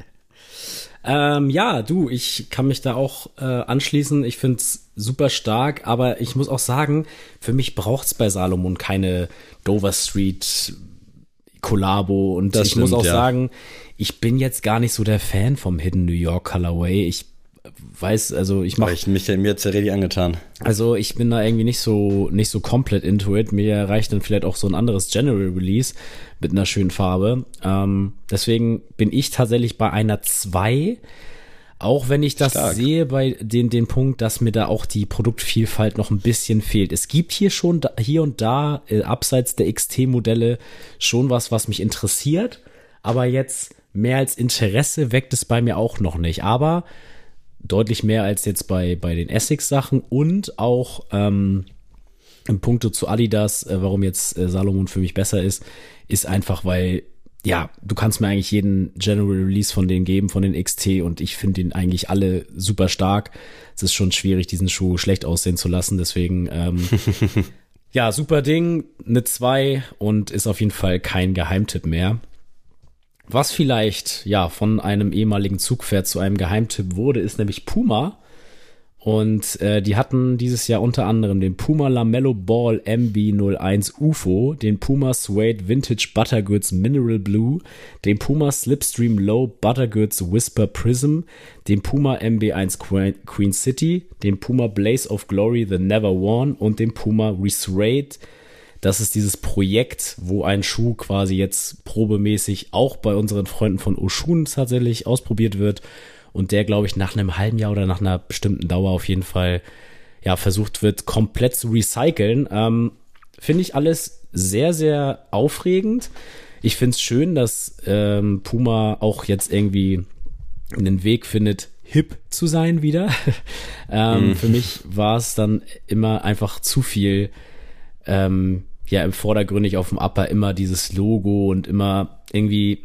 ähm, ja, du, ich kann mich da auch äh, anschließen. Ich finde es super stark, aber ich muss auch sagen, für mich braucht es bei Salomon keine Dover Street Kollabo und das ich stimmt, muss auch ja. sagen, ich bin jetzt gar nicht so der Fan vom Hidden New York Colorway. Ich weiß, also ich mache. Ich mich mir jetzt richtig angetan. Also ich bin da irgendwie nicht so nicht so komplett into it. Mir reicht dann vielleicht auch so ein anderes General Release mit einer schönen Farbe. Ähm, deswegen bin ich tatsächlich bei einer 2. Auch wenn ich das Stark. sehe bei den, den Punkt, dass mir da auch die Produktvielfalt noch ein bisschen fehlt. Es gibt hier schon da, hier und da, äh, abseits der XT-Modelle, schon was, was mich interessiert. Aber jetzt mehr als Interesse weckt es bei mir auch noch nicht. Aber deutlich mehr als jetzt bei, bei den Essex-Sachen und auch ähm, im Punkto zu Adidas, äh, warum jetzt äh, Salomon für mich besser ist, ist einfach, weil ja, du kannst mir eigentlich jeden General Release von denen geben, von den XT und ich finde den eigentlich alle super stark. Es ist schon schwierig, diesen Schuh schlecht aussehen zu lassen, deswegen ähm, ja, super Ding, eine 2 und ist auf jeden Fall kein Geheimtipp mehr. Was vielleicht ja von einem ehemaligen Zugpferd zu einem Geheimtipp wurde, ist nämlich Puma. Und äh, die hatten dieses Jahr unter anderem den Puma Lamello Ball MB01 UFO, den Puma Suede Vintage Buttergoods Mineral Blue, den Puma Slipstream Low Buttergoods Whisper Prism, den Puma MB1 Queen City, den Puma Blaze of Glory The Never Worn und den Puma Resurreyed das ist dieses Projekt, wo ein Schuh quasi jetzt probemäßig auch bei unseren Freunden von Oshun tatsächlich ausprobiert wird und der, glaube ich, nach einem halben Jahr oder nach einer bestimmten Dauer auf jeden Fall ja versucht wird, komplett zu recyceln. Ähm, finde ich alles sehr, sehr aufregend. Ich finde es schön, dass ähm, Puma auch jetzt irgendwie einen Weg findet, hip zu sein wieder. ähm, mm. Für mich war es dann immer einfach zu viel ähm, ja im Vordergründig auf dem Upper immer dieses Logo und immer irgendwie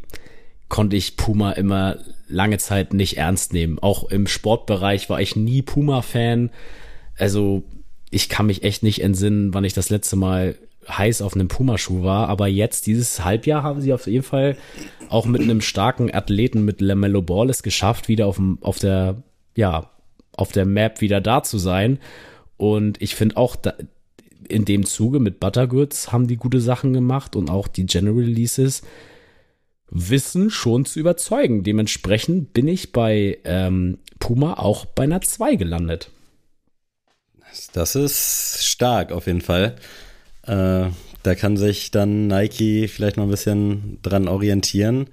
konnte ich Puma immer lange Zeit nicht ernst nehmen. Auch im Sportbereich war ich nie Puma-Fan. Also ich kann mich echt nicht entsinnen, wann ich das letzte Mal heiß auf einem Pumaschuh war. Aber jetzt, dieses Halbjahr, haben sie auf jeden Fall auch mit einem starken Athleten mit Lamello Ball es geschafft, wieder auf, dem, auf der, ja, auf der Map wieder da zu sein. Und ich finde auch, da, in dem Zuge mit Buttergoods haben die gute Sachen gemacht und auch die General Releases wissen schon zu überzeugen. Dementsprechend bin ich bei ähm, Puma auch bei einer 2 gelandet. Das ist stark auf jeden Fall. Äh, da kann sich dann Nike vielleicht noch ein bisschen dran orientieren.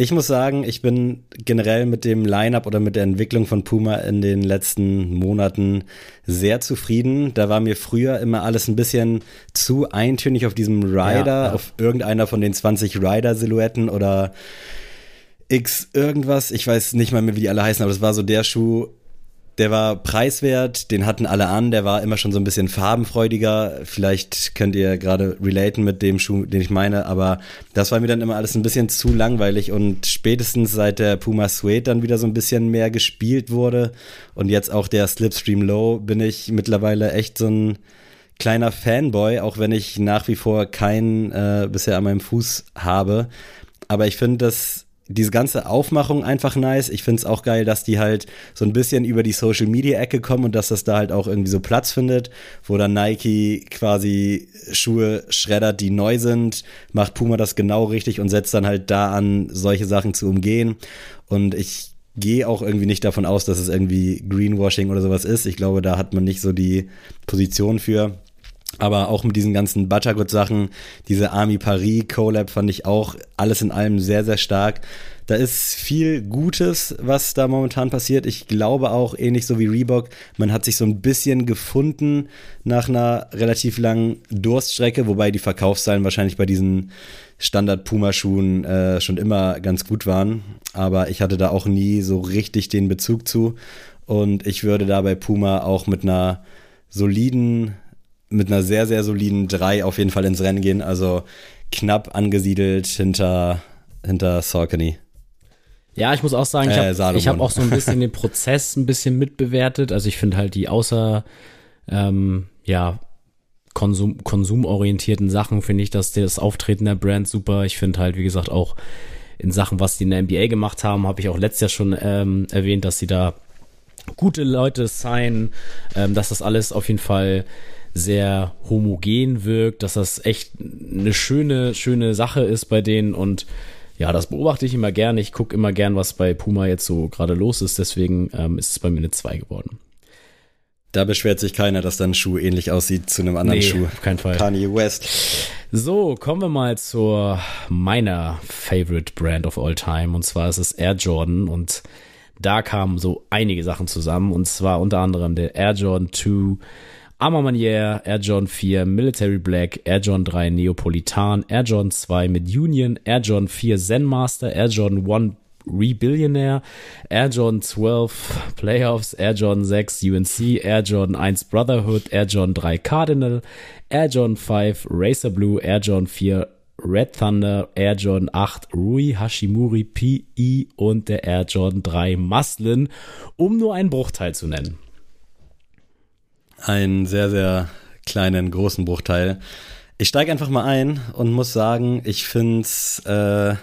Ich muss sagen, ich bin generell mit dem Lineup oder mit der Entwicklung von Puma in den letzten Monaten sehr zufrieden. Da war mir früher immer alles ein bisschen zu eintönig auf diesem Rider, ja, ja. auf irgendeiner von den 20 Rider-Silhouetten oder X irgendwas. Ich weiß nicht mal mehr, wie die alle heißen, aber das war so der Schuh, der war preiswert, den hatten alle an, der war immer schon so ein bisschen farbenfreudiger. Vielleicht könnt ihr gerade relaten mit dem Schuh, den ich meine, aber das war mir dann immer alles ein bisschen zu langweilig und spätestens seit der Puma Suede dann wieder so ein bisschen mehr gespielt wurde und jetzt auch der Slipstream Low bin ich mittlerweile echt so ein kleiner Fanboy, auch wenn ich nach wie vor keinen äh, bisher an meinem Fuß habe. Aber ich finde das diese ganze Aufmachung einfach nice. Ich finde es auch geil, dass die halt so ein bisschen über die Social Media Ecke kommen und dass das da halt auch irgendwie so Platz findet, wo dann Nike quasi Schuhe schreddert, die neu sind, macht Puma das genau richtig und setzt dann halt da an, solche Sachen zu umgehen. Und ich gehe auch irgendwie nicht davon aus, dass es irgendwie Greenwashing oder sowas ist. Ich glaube, da hat man nicht so die Position für. Aber auch mit diesen ganzen Buttergood-Sachen, diese Army Paris Collab fand ich auch alles in allem sehr, sehr stark. Da ist viel Gutes, was da momentan passiert. Ich glaube auch, ähnlich so wie Reebok, man hat sich so ein bisschen gefunden nach einer relativ langen Durststrecke, wobei die Verkaufszahlen wahrscheinlich bei diesen Standard-Puma-Schuhen äh, schon immer ganz gut waren. Aber ich hatte da auch nie so richtig den Bezug zu. Und ich würde da bei Puma auch mit einer soliden mit einer sehr, sehr soliden 3 auf jeden Fall ins Rennen gehen. Also knapp angesiedelt hinter hinter Saucony. Ja, ich muss auch sagen, ich Äh, habe Salomon. hab auch so ein bisschen den Prozess ein bisschen mitbewertet. Also ich finde halt die außer ähm, ja Konsum, konsumorientierten Sachen finde ich, dass das Auftreten der Brand super. Ich finde halt, wie gesagt, auch in Sachen, was die in der NBA gemacht haben, habe ich auch letztes Jahr schon ähm, erwähnt, dass sie da gute Leute sein, ähm, dass das alles auf jeden Fall sehr homogen wirkt, dass das echt eine schöne, schöne Sache ist bei denen und ja, das beobachte ich immer gerne. Ich gucke immer gern, was bei Puma jetzt so gerade los ist. Deswegen ähm, ist es bei mir eine 2 geworden. Da beschwert sich keiner, dass dein Schuh ähnlich aussieht zu einem anderen Schuh. auf keinen Fall. Kanye West. So, kommen wir mal zur meiner Favorite Brand of all time. Und zwar ist es Air Jordan. Und da kamen so einige Sachen zusammen. Und zwar unter anderem der Air Jordan 2 Arma Manier, Air Jordan 4 Military Black, Air Jordan 3 Neapolitan, Air Jordan 2 mit Union, Air Jordan 4 Zen Master, Air Jordan 1 Rebillionaire, Air Jordan 12 Playoffs, Air Jordan 6 UNC, Air Jordan 1 Brotherhood, Air Jordan 3 Cardinal, Air Jordan 5 Racer Blue, Air Jordan 4 Red Thunder, Air Jordan 8 Rui Hashimuri PE und der Air Jordan 3 Muslin, um nur einen Bruchteil zu nennen. Einen sehr, sehr kleinen, großen Bruchteil. Ich steige einfach mal ein und muss sagen, ich finde es äh,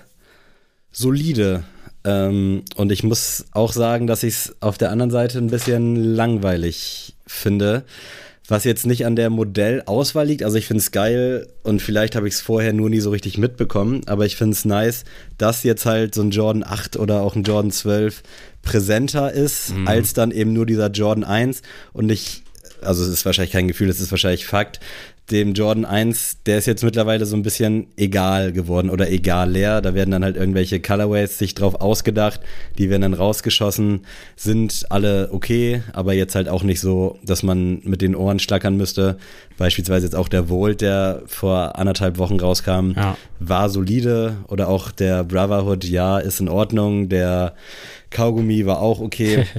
solide. Ähm, und ich muss auch sagen, dass ich es auf der anderen Seite ein bisschen langweilig finde. Was jetzt nicht an der Modellauswahl liegt. Also ich finde es geil und vielleicht habe ich es vorher nur nie so richtig mitbekommen. Aber ich finde es nice, dass jetzt halt so ein Jordan 8 oder auch ein Jordan 12 präsenter ist, Mhm. als dann eben nur dieser Jordan 1. Und ich, also es ist wahrscheinlich kein Gefühl, es ist wahrscheinlich Fakt. Dem Jordan 1, der ist jetzt mittlerweile so ein bisschen egal geworden oder egal leer. Da werden dann halt irgendwelche Colorways sich drauf ausgedacht, die werden dann rausgeschossen, sind alle okay, aber jetzt halt auch nicht so, dass man mit den Ohren schlackern müsste. Beispielsweise jetzt auch der Volt, der vor anderthalb Wochen rauskam, Ja. war solide oder auch der Brotherhood, ja, ist in Ordnung. Der Kaugummi war auch okay.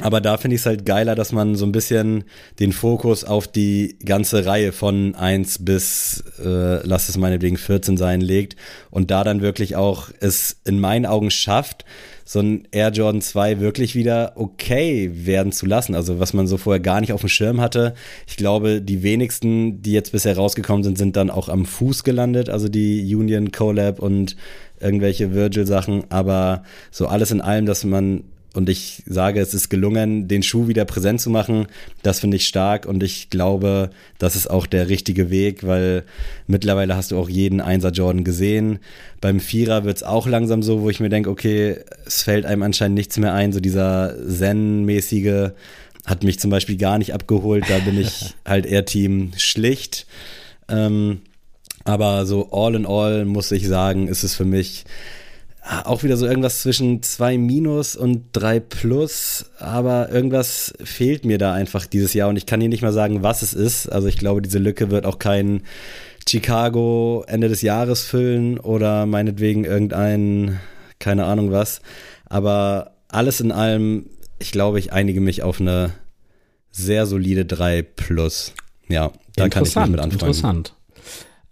Aber da finde ich es halt geiler, dass man so ein bisschen den Fokus auf die ganze Reihe von 1 bis, äh, lass es meinetwegen 14 sein, legt und da dann wirklich auch es in meinen Augen schafft, so ein Air Jordan 2 wirklich wieder okay werden zu lassen. Also was man so vorher gar nicht auf dem Schirm hatte. Ich glaube, die wenigsten, die jetzt bisher rausgekommen sind, sind dann auch am Fuß gelandet. Also die Union Collab und irgendwelche Virgil-Sachen. Aber so alles in allem, dass man und ich sage, es ist gelungen, den Schuh wieder präsent zu machen. Das finde ich stark und ich glaube, das ist auch der richtige Weg, weil mittlerweile hast du auch jeden Einser Jordan gesehen. Beim Vierer wird es auch langsam so, wo ich mir denke, okay, es fällt einem anscheinend nichts mehr ein. So dieser Zen-mäßige hat mich zum Beispiel gar nicht abgeholt. Da bin ich halt eher Team schlicht. Ähm, aber so all in all muss ich sagen, ist es für mich auch wieder so irgendwas zwischen zwei Minus und drei Plus, aber irgendwas fehlt mir da einfach dieses Jahr und ich kann hier nicht mal sagen, was es ist. Also ich glaube, diese Lücke wird auch kein Chicago Ende des Jahres füllen oder meinetwegen irgendein, keine Ahnung was. Aber alles in allem, ich glaube, ich einige mich auf eine sehr solide 3 Plus. Ja, da kann ich mich mit anfangen. Interessant.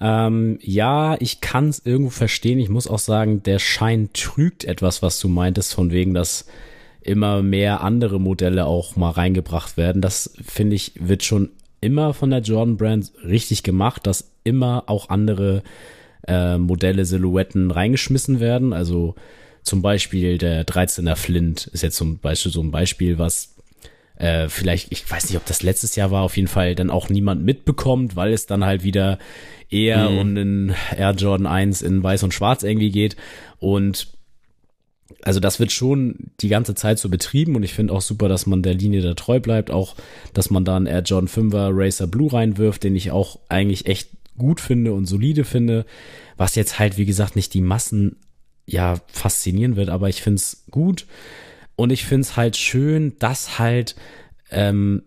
Ähm, ja, ich kann es irgendwo verstehen. Ich muss auch sagen, der Schein trügt etwas, was du meintest, von wegen, dass immer mehr andere Modelle auch mal reingebracht werden. Das finde ich, wird schon immer von der Jordan Brand richtig gemacht, dass immer auch andere äh, Modelle, Silhouetten reingeschmissen werden. Also zum Beispiel der 13er Flint ist jetzt zum Beispiel so ein Beispiel, was äh, vielleicht, ich weiß nicht, ob das letztes Jahr war, auf jeden Fall dann auch niemand mitbekommt, weil es dann halt wieder eher Mhm. um den Air Jordan 1 in weiß und schwarz irgendwie geht. Und also das wird schon die ganze Zeit so betrieben und ich finde auch super, dass man der Linie da treu bleibt. Auch, dass man da einen Air Jordan 5er Racer Blue reinwirft, den ich auch eigentlich echt gut finde und solide finde. Was jetzt halt, wie gesagt, nicht die Massen ja faszinieren wird, aber ich finde es gut. Und ich finde es halt schön, dass halt ähm,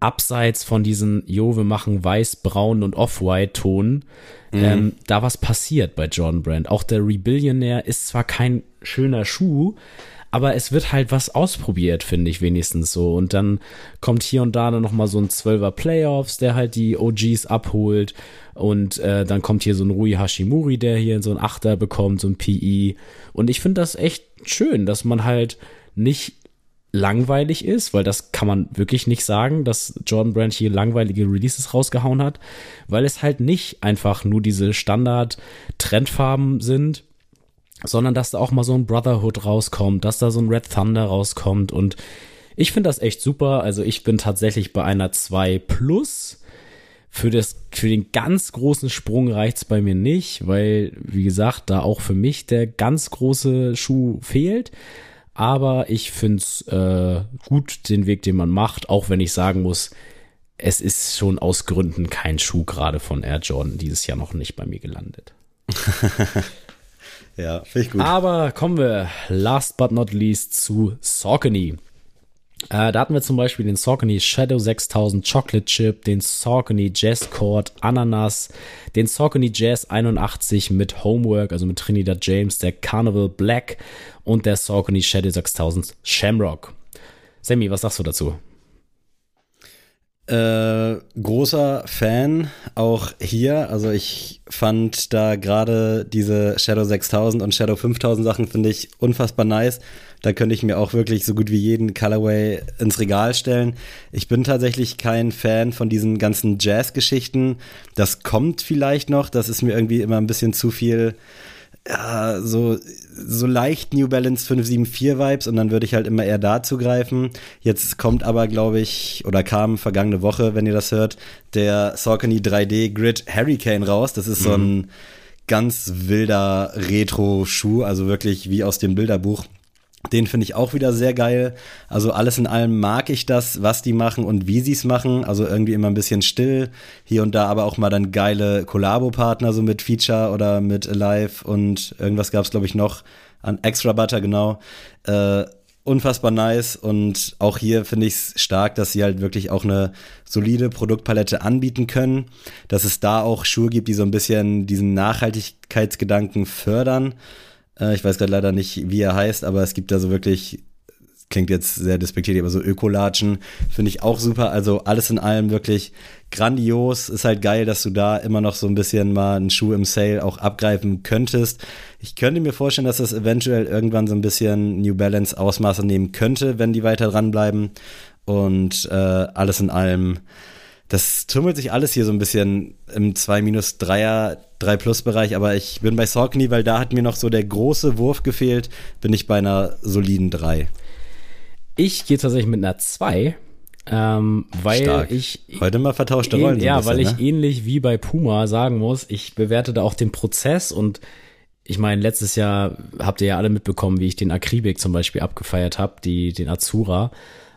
abseits von diesen, jo, wir machen weiß, braun und off-white-Ton, mhm. ähm, da was passiert bei Jordan Brand. Auch der Rebillionaire ist zwar kein schöner Schuh, aber es wird halt was ausprobiert, finde ich wenigstens so. Und dann kommt hier und da dann nochmal so ein Zwölfer Playoffs, der halt die OGs abholt. Und äh, dann kommt hier so ein Rui Hashimuri, der hier so ein Achter bekommt, so ein PI. Und ich finde das echt schön, dass man halt nicht langweilig ist, weil das kann man wirklich nicht sagen, dass Jordan Brand hier langweilige Releases rausgehauen hat, weil es halt nicht einfach nur diese Standard-Trendfarben sind, sondern dass da auch mal so ein Brotherhood rauskommt, dass da so ein Red Thunder rauskommt und ich finde das echt super. Also ich bin tatsächlich bei einer 2 plus. Für, das, für den ganz großen Sprung reicht's bei mir nicht, weil, wie gesagt, da auch für mich der ganz große Schuh fehlt. Aber ich finde es äh, gut, den Weg, den man macht, auch wenn ich sagen muss, es ist schon aus Gründen kein Schuh gerade von Air Jordan dieses Jahr noch nicht bei mir gelandet. ja, finde ich gut. Aber kommen wir last but not least zu Saucony. Äh, da hatten wir zum Beispiel den Saucony Shadow 6000 Chocolate Chip, den Saucony Jazz Cord Ananas, den Saucony Jazz 81 mit Homework, also mit Trinidad James, der Carnival Black und der Saucony Shadow 6000 Shamrock. Sammy, was sagst du dazu? Äh, großer Fan auch hier. Also ich fand da gerade diese Shadow 6000 und Shadow 5000 Sachen finde ich unfassbar nice. Da könnte ich mir auch wirklich so gut wie jeden Colorway ins Regal stellen. Ich bin tatsächlich kein Fan von diesen ganzen Jazz-Geschichten. Das kommt vielleicht noch. Das ist mir irgendwie immer ein bisschen zu viel ja, so, so leicht New Balance 574 Vibes und dann würde ich halt immer eher dazu greifen. Jetzt kommt aber, glaube ich, oder kam vergangene Woche, wenn ihr das hört, der Saucony 3D Grid Hurricane raus. Das ist mhm. so ein ganz wilder Retro-Schuh, also wirklich wie aus dem Bilderbuch. Den finde ich auch wieder sehr geil. Also alles in allem mag ich das, was die machen und wie sie es machen. Also irgendwie immer ein bisschen still. Hier und da aber auch mal dann geile Kollabo-Partner, so mit Feature oder mit Alive und irgendwas gab es, glaube ich, noch an Extra Butter, genau. Äh, unfassbar nice und auch hier finde ich es stark, dass sie halt wirklich auch eine solide Produktpalette anbieten können, dass es da auch Schuhe gibt, die so ein bisschen diesen Nachhaltigkeitsgedanken fördern äh, ich weiß gerade leider nicht, wie er heißt, aber es gibt da so wirklich, klingt jetzt sehr despektierlich, aber so Ökolatschen finde ich auch super. Also alles in allem wirklich grandios. Ist halt geil, dass du da immer noch so ein bisschen mal einen Schuh im Sale auch abgreifen könntest. Ich könnte mir vorstellen, dass das eventuell irgendwann so ein bisschen New Balance Ausmaße nehmen könnte, wenn die weiter dranbleiben. Und äh, alles in allem das tummelt sich alles hier so ein bisschen im 2-3er, 3-Plus-Bereich, aber ich bin bei Saucony, weil da hat mir noch so der große Wurf gefehlt, bin ich bei einer soliden 3. Ich gehe tatsächlich mit einer 2, ähm, weil Stark. ich. Heute mal vertauschte Rollen. Ja, bisschen, weil ich ne? ähnlich wie bei Puma sagen muss, ich bewerte da auch den Prozess und ich meine, letztes Jahr habt ihr ja alle mitbekommen, wie ich den Akribik zum Beispiel abgefeiert habe, die, den Azura.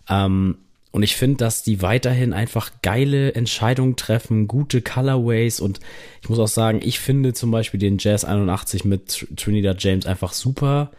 Ähm, und ich finde, dass die weiterhin einfach geile Entscheidungen treffen, gute Colorways. Und ich muss auch sagen, ich finde zum Beispiel den Jazz 81 mit Trinidad James einfach super.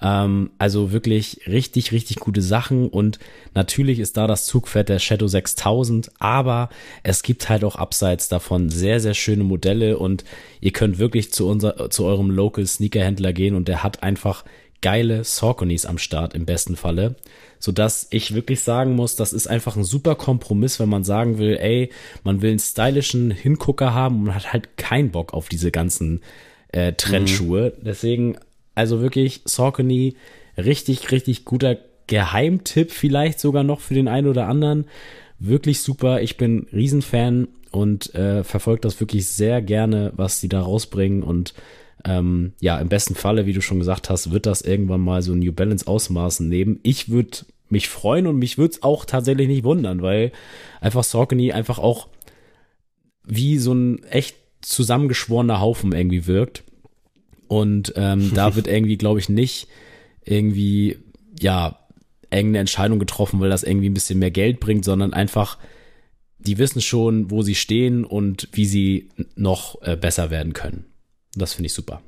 Ähm, also wirklich richtig, richtig gute Sachen. Und natürlich ist da das Zugpferd der Shadow 6000, aber es gibt halt auch abseits davon sehr, sehr schöne Modelle. Und ihr könnt wirklich zu unser, zu eurem Local Sneakerhändler gehen. Und der hat einfach geile Sauconys am Start im besten Falle so dass ich wirklich sagen muss, das ist einfach ein super Kompromiss, wenn man sagen will, ey, man will einen stylischen Hingucker haben und hat halt keinen Bock auf diese ganzen äh, Trendschuhe. Mhm. Deswegen, also wirklich Saucony, richtig, richtig guter Geheimtipp vielleicht sogar noch für den einen oder anderen. Wirklich super. Ich bin Riesenfan und äh, verfolge das wirklich sehr gerne, was die da rausbringen und ähm, ja, im besten Falle, wie du schon gesagt hast, wird das irgendwann mal so New Balance Ausmaßen nehmen. Ich würde mich freuen und mich würde es auch tatsächlich nicht wundern, weil einfach Saucony einfach auch wie so ein echt zusammengeschworener Haufen irgendwie wirkt. Und ähm, da wird irgendwie, glaube ich, nicht irgendwie, ja, irgendeine Entscheidung getroffen, weil das irgendwie ein bisschen mehr Geld bringt, sondern einfach, die wissen schon, wo sie stehen und wie sie noch äh, besser werden können. Das finde ich super.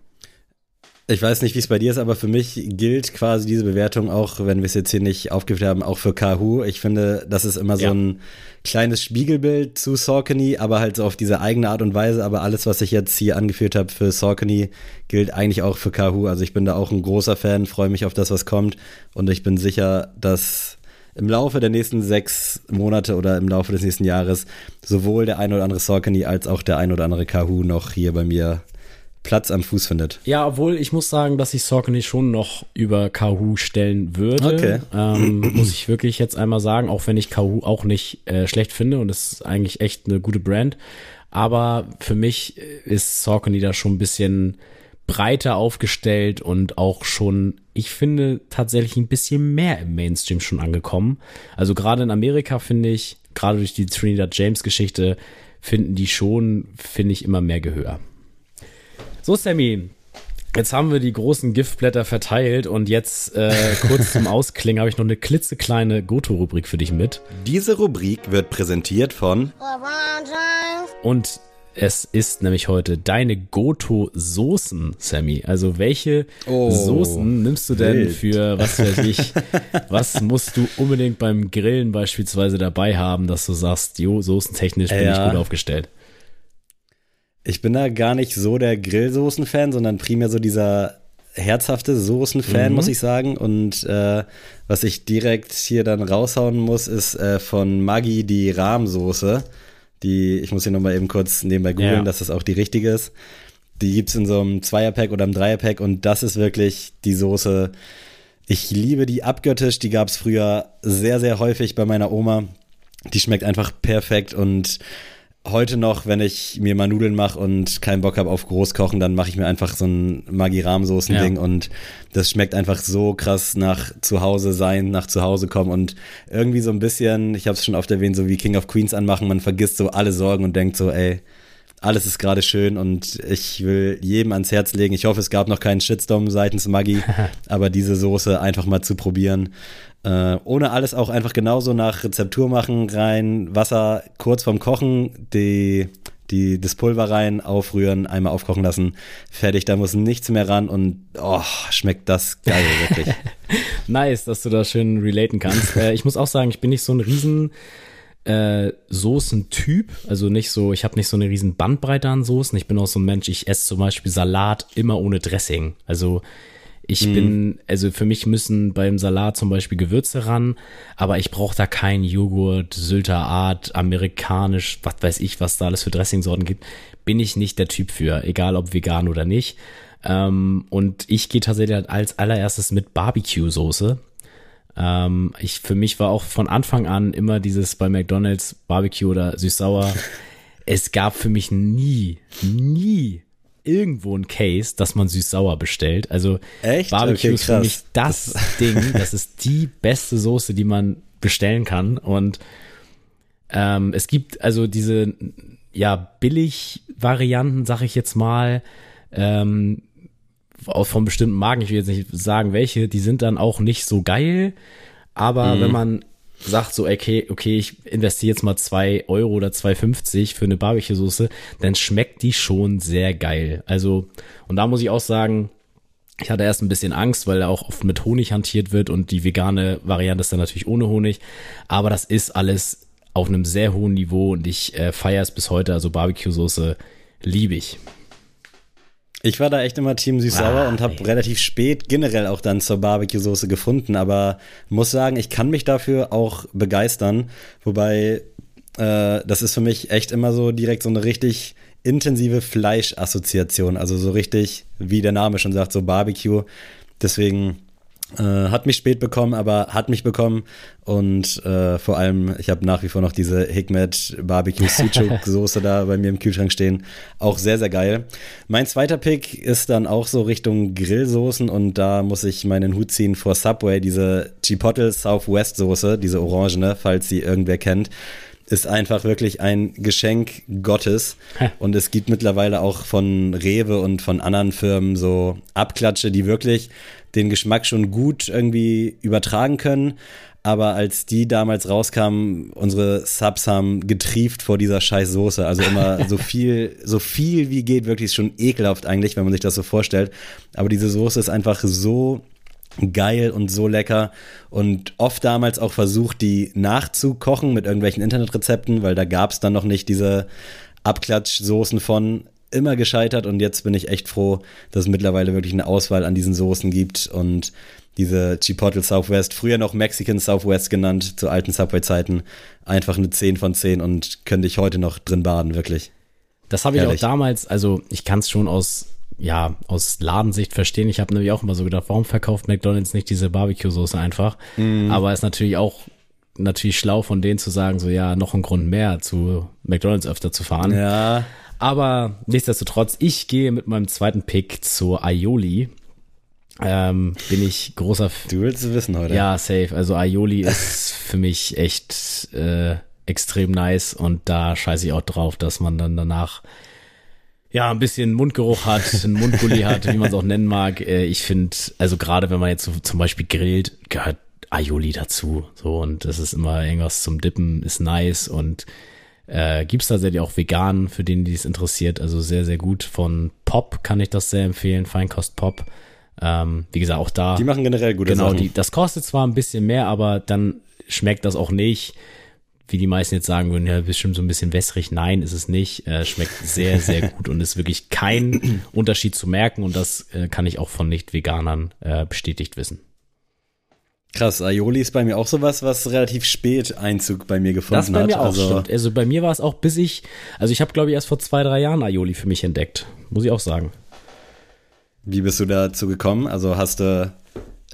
Ich weiß nicht, wie es bei dir ist, aber für mich gilt quasi diese Bewertung auch, wenn wir es jetzt hier nicht aufgeführt haben, auch für Kahu. Ich finde, das ist immer ja. so ein kleines Spiegelbild zu Saucony, aber halt so auf diese eigene Art und Weise. Aber alles, was ich jetzt hier angeführt habe für Saucony, gilt eigentlich auch für Kahu. Also ich bin da auch ein großer Fan, freue mich auf das, was kommt. Und ich bin sicher, dass im Laufe der nächsten sechs Monate oder im Laufe des nächsten Jahres sowohl der ein oder andere Saucony als auch der ein oder andere Kahu noch hier bei mir Platz am Fuß findet. Ja, obwohl ich muss sagen, dass ich Saucony schon noch über Kahoo stellen würde. Okay. Ähm, muss ich wirklich jetzt einmal sagen, auch wenn ich Kahoo auch nicht äh, schlecht finde und es ist eigentlich echt eine gute Brand. Aber für mich ist Saucony da schon ein bisschen breiter aufgestellt und auch schon, ich finde, tatsächlich ein bisschen mehr im Mainstream schon angekommen. Also gerade in Amerika finde ich, gerade durch die Trinidad James Geschichte, finden die schon, finde ich, immer mehr Gehör. So, Sammy, Jetzt haben wir die großen Giftblätter verteilt und jetzt äh, kurz zum Ausklingen habe ich noch eine klitzekleine Goto-Rubrik für dich mit. Diese Rubrik wird präsentiert von und es ist nämlich heute deine Goto-Soßen, Sammy. Also welche oh, Soßen nimmst du denn wild. für, was weiß ich, was musst du unbedingt beim Grillen beispielsweise dabei haben, dass du sagst, jo, soßentechnisch bin ja. ich gut aufgestellt? Ich bin da gar nicht so der Grillsoßen-Fan, sondern primär so dieser herzhafte Soßen-Fan, mhm. muss ich sagen. Und äh, was ich direkt hier dann raushauen muss, ist äh, von Maggi die Rahmsoße. Die, ich muss hier nochmal eben kurz nebenbei googeln, ja. dass das auch die richtige ist. Die gibt's in so einem Zweierpack oder einem Dreierpack und das ist wirklich die Soße. Ich liebe die abgöttisch, die gab's früher sehr, sehr häufig bei meiner Oma. Die schmeckt einfach perfekt und heute noch, wenn ich mir mal Nudeln mache und keinen Bock habe auf Großkochen, dann mache ich mir einfach so ein Maggi-Rahmsoßen-Ding ja. und das schmeckt einfach so krass nach Zuhause sein, nach Zuhause kommen und irgendwie so ein bisschen, ich habe es schon oft erwähnt, so wie King of Queens anmachen, man vergisst so alle Sorgen und denkt so, ey, alles ist gerade schön und ich will jedem ans Herz legen. Ich hoffe, es gab noch keinen Shitstorm seitens Maggi, aber diese Soße einfach mal zu probieren äh, ohne alles auch einfach genauso nach Rezeptur machen, rein, Wasser kurz vorm Kochen, die, die, das Pulver rein, aufrühren, einmal aufkochen lassen, fertig, da muss nichts mehr ran und oh, schmeckt das geil, wirklich. nice, dass du das schön relaten kannst. äh, ich muss auch sagen, ich bin nicht so ein riesen äh, Soßentyp, also nicht so, ich habe nicht so eine riesen Bandbreite an Soßen. Ich bin auch so ein Mensch, ich esse zum Beispiel Salat immer ohne Dressing. Also ich mhm. bin, also für mich müssen beim Salat zum Beispiel Gewürze ran, aber ich brauche da kein Joghurt, Sylter Art, amerikanisch, was weiß ich, was da alles für Dressingsorten gibt. Bin ich nicht der Typ für, egal ob vegan oder nicht. Ähm, und ich gehe tatsächlich als allererstes mit Barbecue-Soße. Ähm, ich, für mich war auch von Anfang an immer dieses bei McDonalds Barbecue oder süß-sauer. es gab für mich nie, nie irgendwo ein Case, dass man süß-sauer bestellt. Also Echt? Barbecue okay, ist für mich das Ding. Das ist die beste Soße, die man bestellen kann. Und ähm, es gibt also diese ja billig Varianten, sag ich jetzt mal, ähm, von bestimmten Marken. Ich will jetzt nicht sagen, welche. Die sind dann auch nicht so geil. Aber mhm. wenn man sagt so, okay, okay, ich investiere jetzt mal zwei Euro oder 2,50 für eine Barbecue-Soße, dann schmeckt die schon sehr geil. Also, und da muss ich auch sagen, ich hatte erst ein bisschen Angst, weil er auch oft mit Honig hantiert wird und die vegane Variante ist dann natürlich ohne Honig. Aber das ist alles auf einem sehr hohen Niveau und ich äh, feiere es bis heute. Also Barbecue-Soße liebe ich. Ich war da echt immer Team Süß-Sauer ah, und habe relativ spät generell auch dann zur Barbecue-Soße gefunden, aber muss sagen, ich kann mich dafür auch begeistern. Wobei, äh, das ist für mich echt immer so direkt so eine richtig intensive Fleischassoziation. Also so richtig, wie der Name schon sagt, so Barbecue. Deswegen äh, hat mich spät bekommen, aber hat mich bekommen. Und äh, vor allem, ich habe nach wie vor noch diese Hikmet Barbecue Sucuk Soße da bei mir im Kühlschrank stehen. Auch sehr, sehr geil. Mein zweiter Pick ist dann auch so Richtung Grillsoßen und da muss ich meinen Hut ziehen vor Subway, diese Chipotle Southwest Soße, diese orangene, falls sie irgendwer kennt ist einfach wirklich ein Geschenk Gottes. Und es gibt mittlerweile auch von Rewe und von anderen Firmen so Abklatsche, die wirklich den Geschmack schon gut irgendwie übertragen können. aber als die damals rauskamen, unsere Subs haben getrieft vor dieser scheiß Soße. Also immer so viel, so viel wie geht, wirklich schon ekelhaft eigentlich, wenn man sich das so vorstellt. Aber diese Soße ist einfach so geil und so lecker und oft damals auch versucht, die nachzukochen mit irgendwelchen Internetrezepten, weil da gab es dann noch nicht diese Abklatschsoßen von immer gescheitert und jetzt bin ich echt froh, dass es mittlerweile wirklich eine Auswahl an diesen Soßen gibt und diese Chipotle Southwest, früher noch Mexican Southwest genannt, zu alten Subway-Zeiten, einfach eine 10 von 10 und könnte ich heute noch drin baden, wirklich. Das habe ich Ehrlich. auch damals, also ich kann es schon aus, ja, aus Ladensicht verstehen. Ich habe nämlich auch immer so gedacht, warum verkauft McDonalds nicht diese Barbecue-Soße einfach? Mm. Aber es ist natürlich auch natürlich schlau von denen zu sagen, so ja, noch ein Grund mehr zu McDonalds öfter zu fahren. Ja. Aber nichtsdestotrotz, ich gehe mit meinem zweiten Pick zu Aioli. Ähm, bin ich großer. F du willst es wissen heute. Ja, safe. Also Aioli ist für mich echt äh, extrem nice und da scheiße ich auch drauf, dass man dann danach ja ein bisschen Mundgeruch hat, einen Mundgulli hat, wie man es auch nennen mag. Äh, ich finde, also gerade wenn man jetzt so zum Beispiel grillt, gehört Aioli dazu. So und das ist immer irgendwas zum Dippen, ist nice und äh, Gibt es tatsächlich auch vegan, für den, die es interessiert. Also sehr, sehr gut. Von Pop kann ich das sehr empfehlen. Feinkost Pop. Ähm, wie gesagt, auch da. Die machen generell gute genau, Sachen. Genau, das kostet zwar ein bisschen mehr, aber dann schmeckt das auch nicht. Wie die meisten jetzt sagen würden, ja, bestimmt so ein bisschen wässrig. Nein, ist es nicht. Äh, schmeckt sehr, sehr gut und ist wirklich kein Unterschied zu merken. Und das äh, kann ich auch von Nicht-Veganern äh, bestätigt wissen. Krass, Aioli ist bei mir auch sowas, was relativ spät Einzug bei mir gefunden hat. Das bei mir hat. auch, also, stimmt. Also bei mir war es auch bis ich, also ich habe glaube ich erst vor zwei, drei Jahren Aioli für mich entdeckt, muss ich auch sagen. Wie bist du dazu gekommen? Also hast du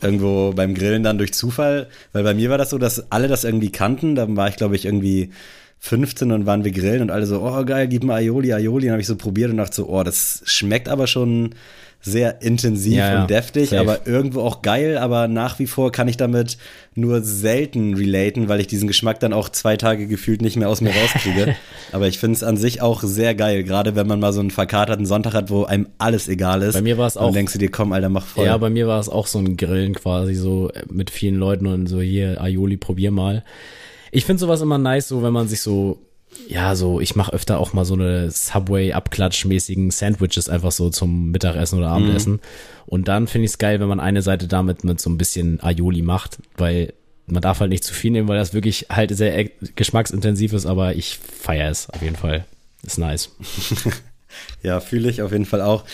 irgendwo beim Grillen dann durch Zufall, weil bei mir war das so, dass alle das irgendwie kannten, dann war ich glaube ich irgendwie 15 und waren wir grillen und alle so, oh geil, gib mir Aioli, Aioli, dann habe ich so probiert und dachte so, oh, das schmeckt aber schon sehr intensiv ja, und deftig, safe. aber irgendwo auch geil, aber nach wie vor kann ich damit nur selten relaten, weil ich diesen Geschmack dann auch zwei Tage gefühlt nicht mehr aus mir rauskriege. aber ich finde es an sich auch sehr geil, gerade wenn man mal so einen verkaterten Sonntag hat, wo einem alles egal ist. Bei mir war es auch. Dann denkst du dir, komm, Alter, mach voll. Ja, bei mir war es auch so ein Grillen quasi so mit vielen Leuten und so hier, Aioli, probier mal. Ich finde sowas immer nice, so wenn man sich so ja, so, ich mache öfter auch mal so eine Subway-Abklatschmäßigen Sandwiches einfach so zum Mittagessen oder Abendessen. Mhm. Und dann finde ich es geil, wenn man eine Seite damit mit so ein bisschen Aioli macht, weil man darf halt nicht zu viel nehmen, weil das wirklich halt sehr geschmacksintensiv ist, aber ich feiere es auf jeden Fall. Ist nice. ja, fühle ich auf jeden Fall auch.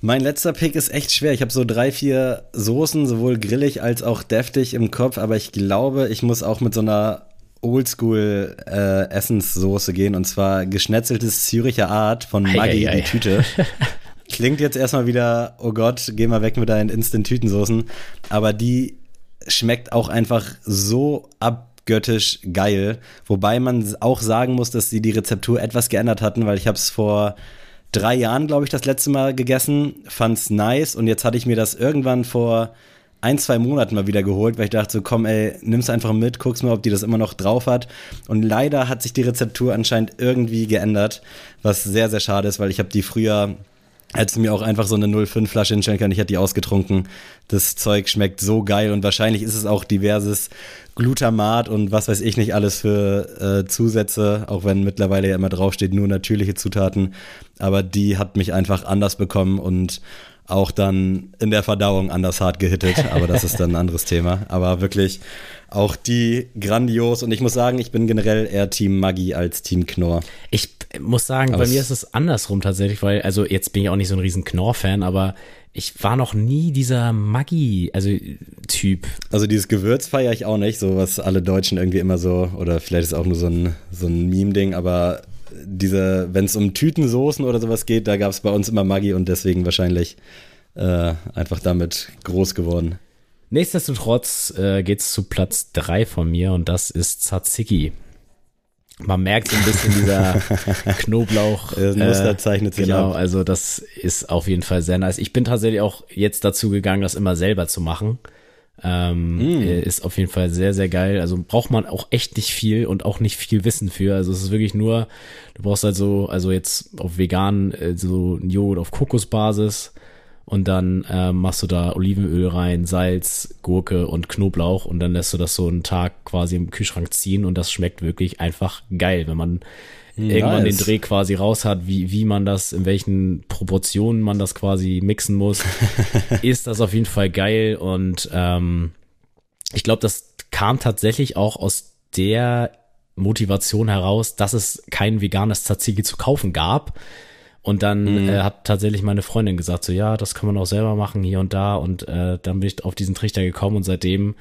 Mein letzter Pick ist echt schwer. Ich habe so drei, vier Soßen, sowohl grillig als auch deftig im Kopf, aber ich glaube, ich muss auch mit so einer Oldschool äh, Essenssoße gehen und zwar geschnetzeltes Züricher Art von Maggi die Tüte. Klingt jetzt erstmal wieder, oh Gott, geh mal weg mit deinen Instant-Tütensoßen. Aber die schmeckt auch einfach so abgöttisch geil. Wobei man auch sagen muss, dass sie die Rezeptur etwas geändert hatten, weil ich habe es vor drei Jahren, glaube ich, das letzte Mal gegessen, fand's nice und jetzt hatte ich mir das irgendwann vor ein, zwei Monaten mal wieder geholt, weil ich dachte so, komm ey, nimm's einfach mit, guck's mal, ob die das immer noch drauf hat. Und leider hat sich die Rezeptur anscheinend irgendwie geändert, was sehr, sehr schade ist, weil ich habe die früher hätte mir auch einfach so eine 05 Flasche hinstellen können, ich hätte die ausgetrunken. Das Zeug schmeckt so geil und wahrscheinlich ist es auch diverses Glutamat und was weiß ich nicht alles für äh, Zusätze, auch wenn mittlerweile ja immer draufsteht, nur natürliche Zutaten. Aber die hat mich einfach anders bekommen und auch dann in der Verdauung anders hart gehittet, aber das ist dann ein anderes Thema. Aber wirklich auch die grandios und ich muss sagen, ich bin generell eher Team Maggi als Team Knorr. Ich muss sagen, aber bei mir ist es andersrum tatsächlich, weil, also jetzt bin ich auch nicht so ein riesen Knorr-Fan, aber ich war noch nie dieser Maggi, also Typ. Also dieses Gewürz feiere ich auch nicht, so was alle Deutschen irgendwie immer so, oder vielleicht ist auch nur so ein, so ein Meme-Ding, aber diese, wenn es um Tütensoßen oder sowas geht, da gab es bei uns immer Maggi und deswegen wahrscheinlich äh, einfach damit groß geworden. Nichtsdestotrotz äh, geht es zu Platz 3 von mir und das ist Tzatziki. Man merkt so ein bisschen dieser Knoblauch. Das Muster äh, zeichnet sich Genau, ab. also das ist auf jeden Fall sehr nice. Ich bin tatsächlich auch jetzt dazu gegangen, das immer selber zu machen. Ähm, mm. Ist auf jeden Fall sehr, sehr geil. Also braucht man auch echt nicht viel und auch nicht viel Wissen für. Also es ist wirklich nur, du brauchst halt so, also jetzt auf vegan, äh, so ein Joghurt auf Kokosbasis und dann äh, machst du da Olivenöl rein, Salz, Gurke und Knoblauch und dann lässt du das so einen Tag quasi im Kühlschrank ziehen und das schmeckt wirklich einfach geil, wenn man nice. irgendwann den Dreh quasi raus hat, wie, wie man das, in welchen Proportionen man das quasi mixen muss, ist das auf jeden Fall geil und ähm, ich glaube, das kam tatsächlich auch aus der Motivation heraus, dass es kein veganes Tzatziki zu kaufen gab. Und dann mhm. äh, hat tatsächlich meine Freundin gesagt, so ja, das kann man auch selber machen hier und da. Und äh, dann bin ich auf diesen Trichter gekommen und seitdem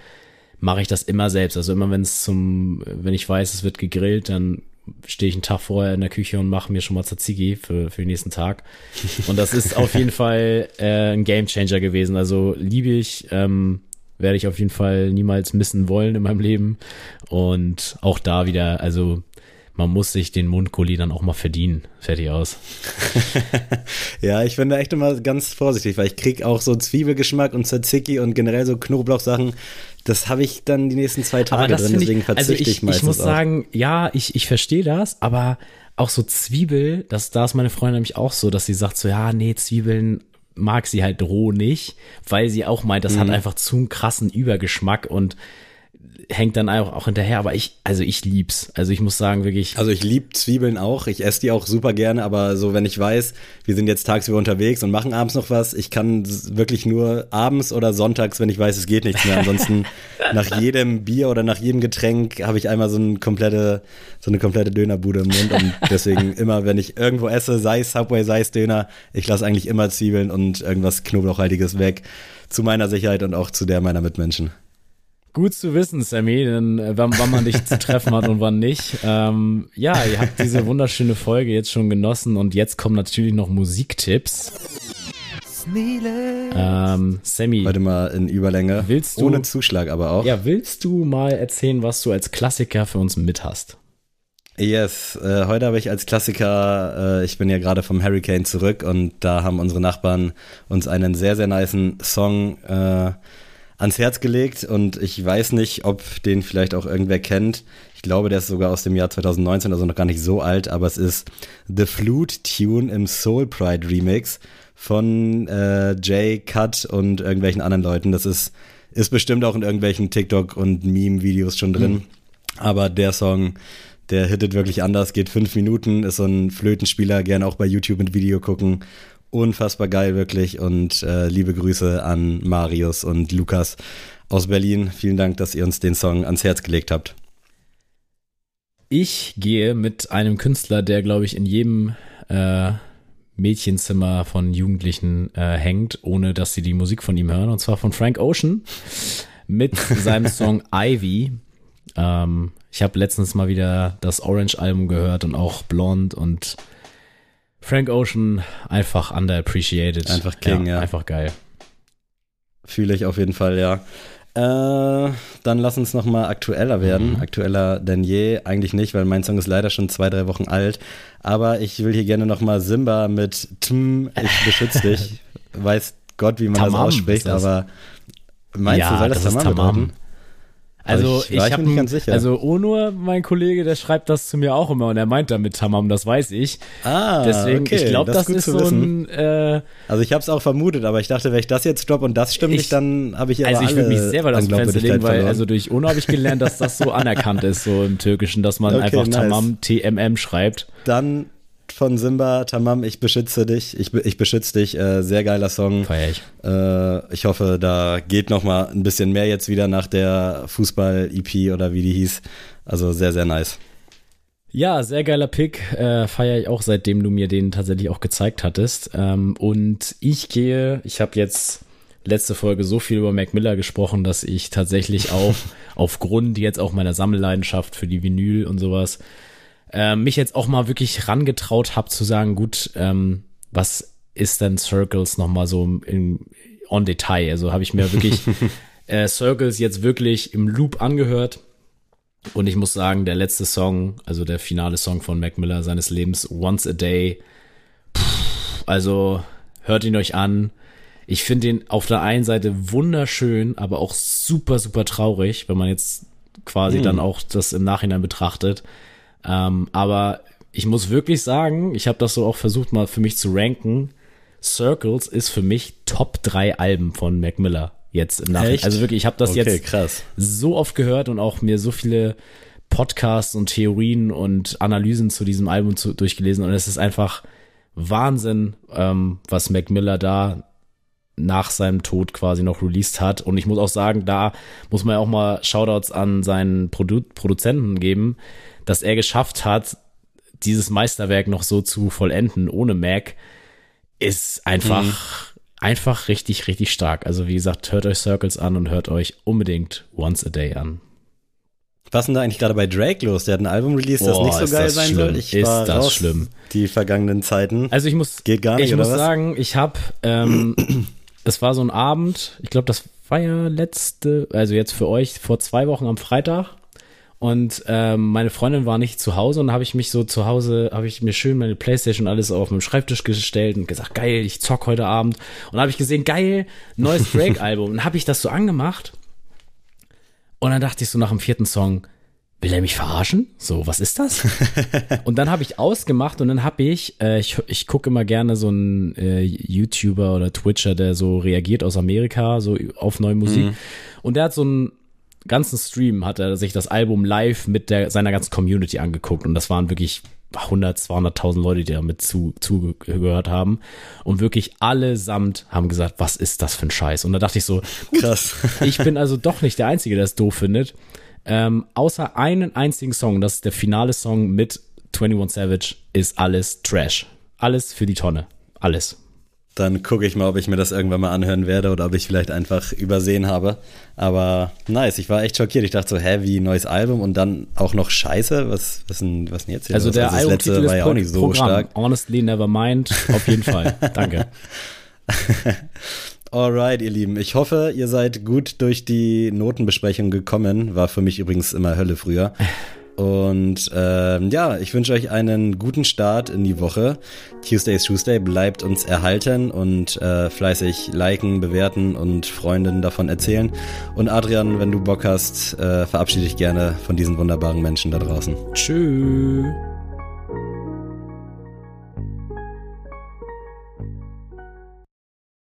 mache ich das immer selbst. Also immer wenn es zum, wenn ich weiß, es wird gegrillt, dann stehe ich einen Tag vorher in der Küche und mache mir schon mal Tzatziki für, für den nächsten Tag. Und das ist auf jeden Fall äh, ein Gamechanger gewesen. Also liebe ich, ähm, werde ich auf jeden Fall niemals missen wollen in meinem Leben. Und auch da wieder, also man muss sich den Mundkuli dann auch mal verdienen. Fertig aus. ja, ich bin da echt immer ganz vorsichtig, weil ich krieg auch so Zwiebelgeschmack und Tzatziki und generell so Knoblauchsachen. Das habe ich dann die nächsten zwei Tage drin, deswegen ich, verzichte also ich, ich meistens Ich muss auch. sagen, ja, ich, ich verstehe das, aber auch so Zwiebel, das, da ist meine Freundin nämlich auch so, dass sie sagt so, ja, nee, Zwiebeln mag sie halt roh nicht, weil sie auch meint, das mhm. hat einfach zu einen krassen Übergeschmack und hängt dann auch, auch hinterher, aber ich, also ich lieb's. Also ich muss sagen, wirklich. Also ich lieb Zwiebeln auch. Ich esse die auch super gerne, aber so, wenn ich weiß, wir sind jetzt tagsüber unterwegs und machen abends noch was, ich kann wirklich nur abends oder sonntags, wenn ich weiß, es geht nichts mehr. Ansonsten nach jedem Bier oder nach jedem Getränk habe ich einmal so eine komplette, so eine komplette Dönerbude im Mund und deswegen immer, wenn ich irgendwo esse, sei es Subway, sei es Döner, ich lasse eigentlich immer Zwiebeln und irgendwas Knoblauchhaltiges weg. Zu meiner Sicherheit und auch zu der meiner Mitmenschen. Gut zu wissen, Sammy, denn äh, wann, wann man dich zu treffen hat und wann nicht. Ähm, ja, ihr habt diese wunderschöne Folge jetzt schon genossen und jetzt kommen natürlich noch Musiktipps. Ähm, Sammy. Heute mal in Überlänge. Willst du, ohne Zuschlag aber auch. Ja, willst du mal erzählen, was du als Klassiker für uns mit hast? Yes, äh, heute habe ich als Klassiker, äh, ich bin ja gerade vom Hurricane zurück und da haben unsere Nachbarn uns einen sehr, sehr niceen Song äh, ans Herz gelegt und ich weiß nicht, ob den vielleicht auch irgendwer kennt. Ich glaube, der ist sogar aus dem Jahr 2019, also noch gar nicht so alt, aber es ist The Flute Tune im Soul Pride Remix von äh, Jay Cut und irgendwelchen anderen Leuten. Das ist, ist bestimmt auch in irgendwelchen TikTok und Meme-Videos schon drin. Mhm. Aber der Song, der hittet wirklich anders, geht fünf Minuten, ist so ein Flötenspieler, gerne auch bei YouTube mit Video gucken unfassbar geil, wirklich. Und äh, liebe Grüße an Marius und Lukas aus Berlin. Vielen Dank, dass ihr uns den Song ans Herz gelegt habt. Ich gehe mit einem Künstler, der, glaube ich, in jedem äh, Mädchenzimmer von Jugendlichen äh, hängt, ohne dass sie die Musik von ihm hören. Und zwar von Frank Ocean mit seinem Song Ivy. Ähm, ich habe letztens mal wieder das Orange-Album gehört und auch Blonde und Frank Ocean einfach underappreciated. Einfach King, ja. ja. Einfach geil. Fühle ich auf jeden Fall, ja. Äh, dann lass uns noch mal aktueller werden. Mhm. Aktueller denn je. Eigentlich nicht, weil mein Song ist leider schon zwei, drei Wochen alt. Aber ich will hier gerne noch mal Simba mit Tm, ich beschütze dich. Weiß Gott, wie man Tamam das ausspricht, das. aber meinst ja, du, soll das, das Tamam bedeuten? Also ich, ich habe nicht ganz sicher. Also Onur, mein Kollege, der schreibt das zu mir auch immer und er meint damit Tamam, das weiß ich. Ah, Deswegen, okay. ich glaube, das, das ist, so ein. Äh, also ich habe es auch vermutet, aber ich dachte, wenn ich das jetzt stoppe und das stimmt ich, nicht, dann habe ich ja Also ich würde mich selber das Fenster legen, weil also durch Onur habe ich gelernt, dass das so anerkannt ist so im Türkischen, dass man okay, einfach nice. Tamam TMM schreibt. Dann von Simba, Tamam, ich beschütze dich. Ich, ich beschütze dich. Äh, sehr geiler Song. Feier ich. Äh, ich hoffe, da geht noch mal ein bisschen mehr jetzt wieder nach der Fußball-EP oder wie die hieß. Also sehr, sehr nice. Ja, sehr geiler Pick. Äh, Feiere ich auch, seitdem du mir den tatsächlich auch gezeigt hattest. Ähm, und ich gehe, ich habe jetzt letzte Folge so viel über Mac Miller gesprochen, dass ich tatsächlich auch aufgrund jetzt auch meiner Sammelleidenschaft für die Vinyl und sowas äh, mich jetzt auch mal wirklich rangetraut habe zu sagen, gut, ähm, was ist denn Circles nochmal so im, on Detail? Also habe ich mir wirklich äh, Circles jetzt wirklich im Loop angehört. Und ich muss sagen, der letzte Song, also der finale Song von Mac Miller seines Lebens, Once a Day, pff, also hört ihn euch an. Ich finde ihn auf der einen Seite wunderschön, aber auch super, super traurig, wenn man jetzt quasi hm. dann auch das im Nachhinein betrachtet. Ähm, aber ich muss wirklich sagen, ich habe das so auch versucht mal für mich zu ranken. Circles ist für mich Top 3 Alben von Mac Miller jetzt im Nachhinein. Echt? Also wirklich, ich habe das Okay, jetzt krass. so oft gehört und auch mir so viele Podcasts und Theorien und Analysen zu diesem Album zu, durchgelesen und es ist einfach Wahnsinn, ähm, was Mac Miller da nach seinem Tod quasi noch released hat. Und ich muss auch sagen, da muss man ja auch mal Shoutouts an seinen Produ Produzenten geben, dass er geschafft hat, dieses Meisterwerk noch so zu vollenden ohne Mac, ist einfach, einfach richtig, richtig stark. Also wie gesagt, hört euch Circles an und hört euch unbedingt Once a Day an. Was ist denn da eigentlich gerade bei Drake los? Der hat ein Album released, das Boah, nicht so geil sein schlimm. soll. Ich Ist war das raus schlimm. Die vergangenen Zeiten. Also ich muss, Geht gar nicht, ich muss was? sagen, ich habe, ähm, es war so ein Abend, ich glaube, das war ja letzte, also jetzt für euch vor zwei Wochen am Freitag. Und ähm, meine Freundin war nicht zu Hause und habe ich mich so zu Hause, habe ich mir schön meine Playstation alles auf meinem Schreibtisch gestellt und gesagt, geil, ich zock heute Abend. Und habe ich gesehen, geil, neues Drake-Album. Und habe ich das so angemacht. Und dann dachte ich so nach dem vierten Song, will er mich verarschen? So, was ist das? und dann habe ich ausgemacht und dann habe ich, äh, ich, ich gucke immer gerne so einen äh, YouTuber oder Twitcher, der so reagiert aus Amerika, so auf neue Musik. Und der hat so einen ganzen Stream, hat er sich das Album live mit der, seiner ganzen Community angeguckt und das waren wirklich 100, 200.000 Leute, die damit zu, zugehört haben. Und wirklich allesamt haben gesagt, was ist das für ein Scheiß? Und da dachte ich so, Krass. ich bin also doch nicht der Einzige, der es doof findet. Ähm, außer einen einzigen Song, das ist der finale Song mit 21 Savage, ist alles Trash. Alles für die Tonne. Alles. Dann gucke ich mal, ob ich mir das irgendwann mal anhören werde oder ob ich vielleicht einfach übersehen habe. Aber nice, ich war echt schockiert. Ich dachte so, hä, wie neues Album und dann auch noch Scheiße? Was, was, denn, was denn jetzt hier Also los? der das Albumtitel letzte ist war ja auch nicht so Programm. stark. Honestly, never mind. Auf jeden Fall. Danke. Alright, ihr Lieben. Ich hoffe, ihr seid gut durch die Notenbesprechung gekommen. War für mich übrigens immer Hölle früher. Und ähm, ja, ich wünsche euch einen guten Start in die Woche. Tuesdays Tuesday bleibt uns erhalten und äh, fleißig liken, bewerten und Freundinnen davon erzählen. Und Adrian, wenn du Bock hast, äh, verabschiede dich gerne von diesen wunderbaren Menschen da draußen. Tschüss.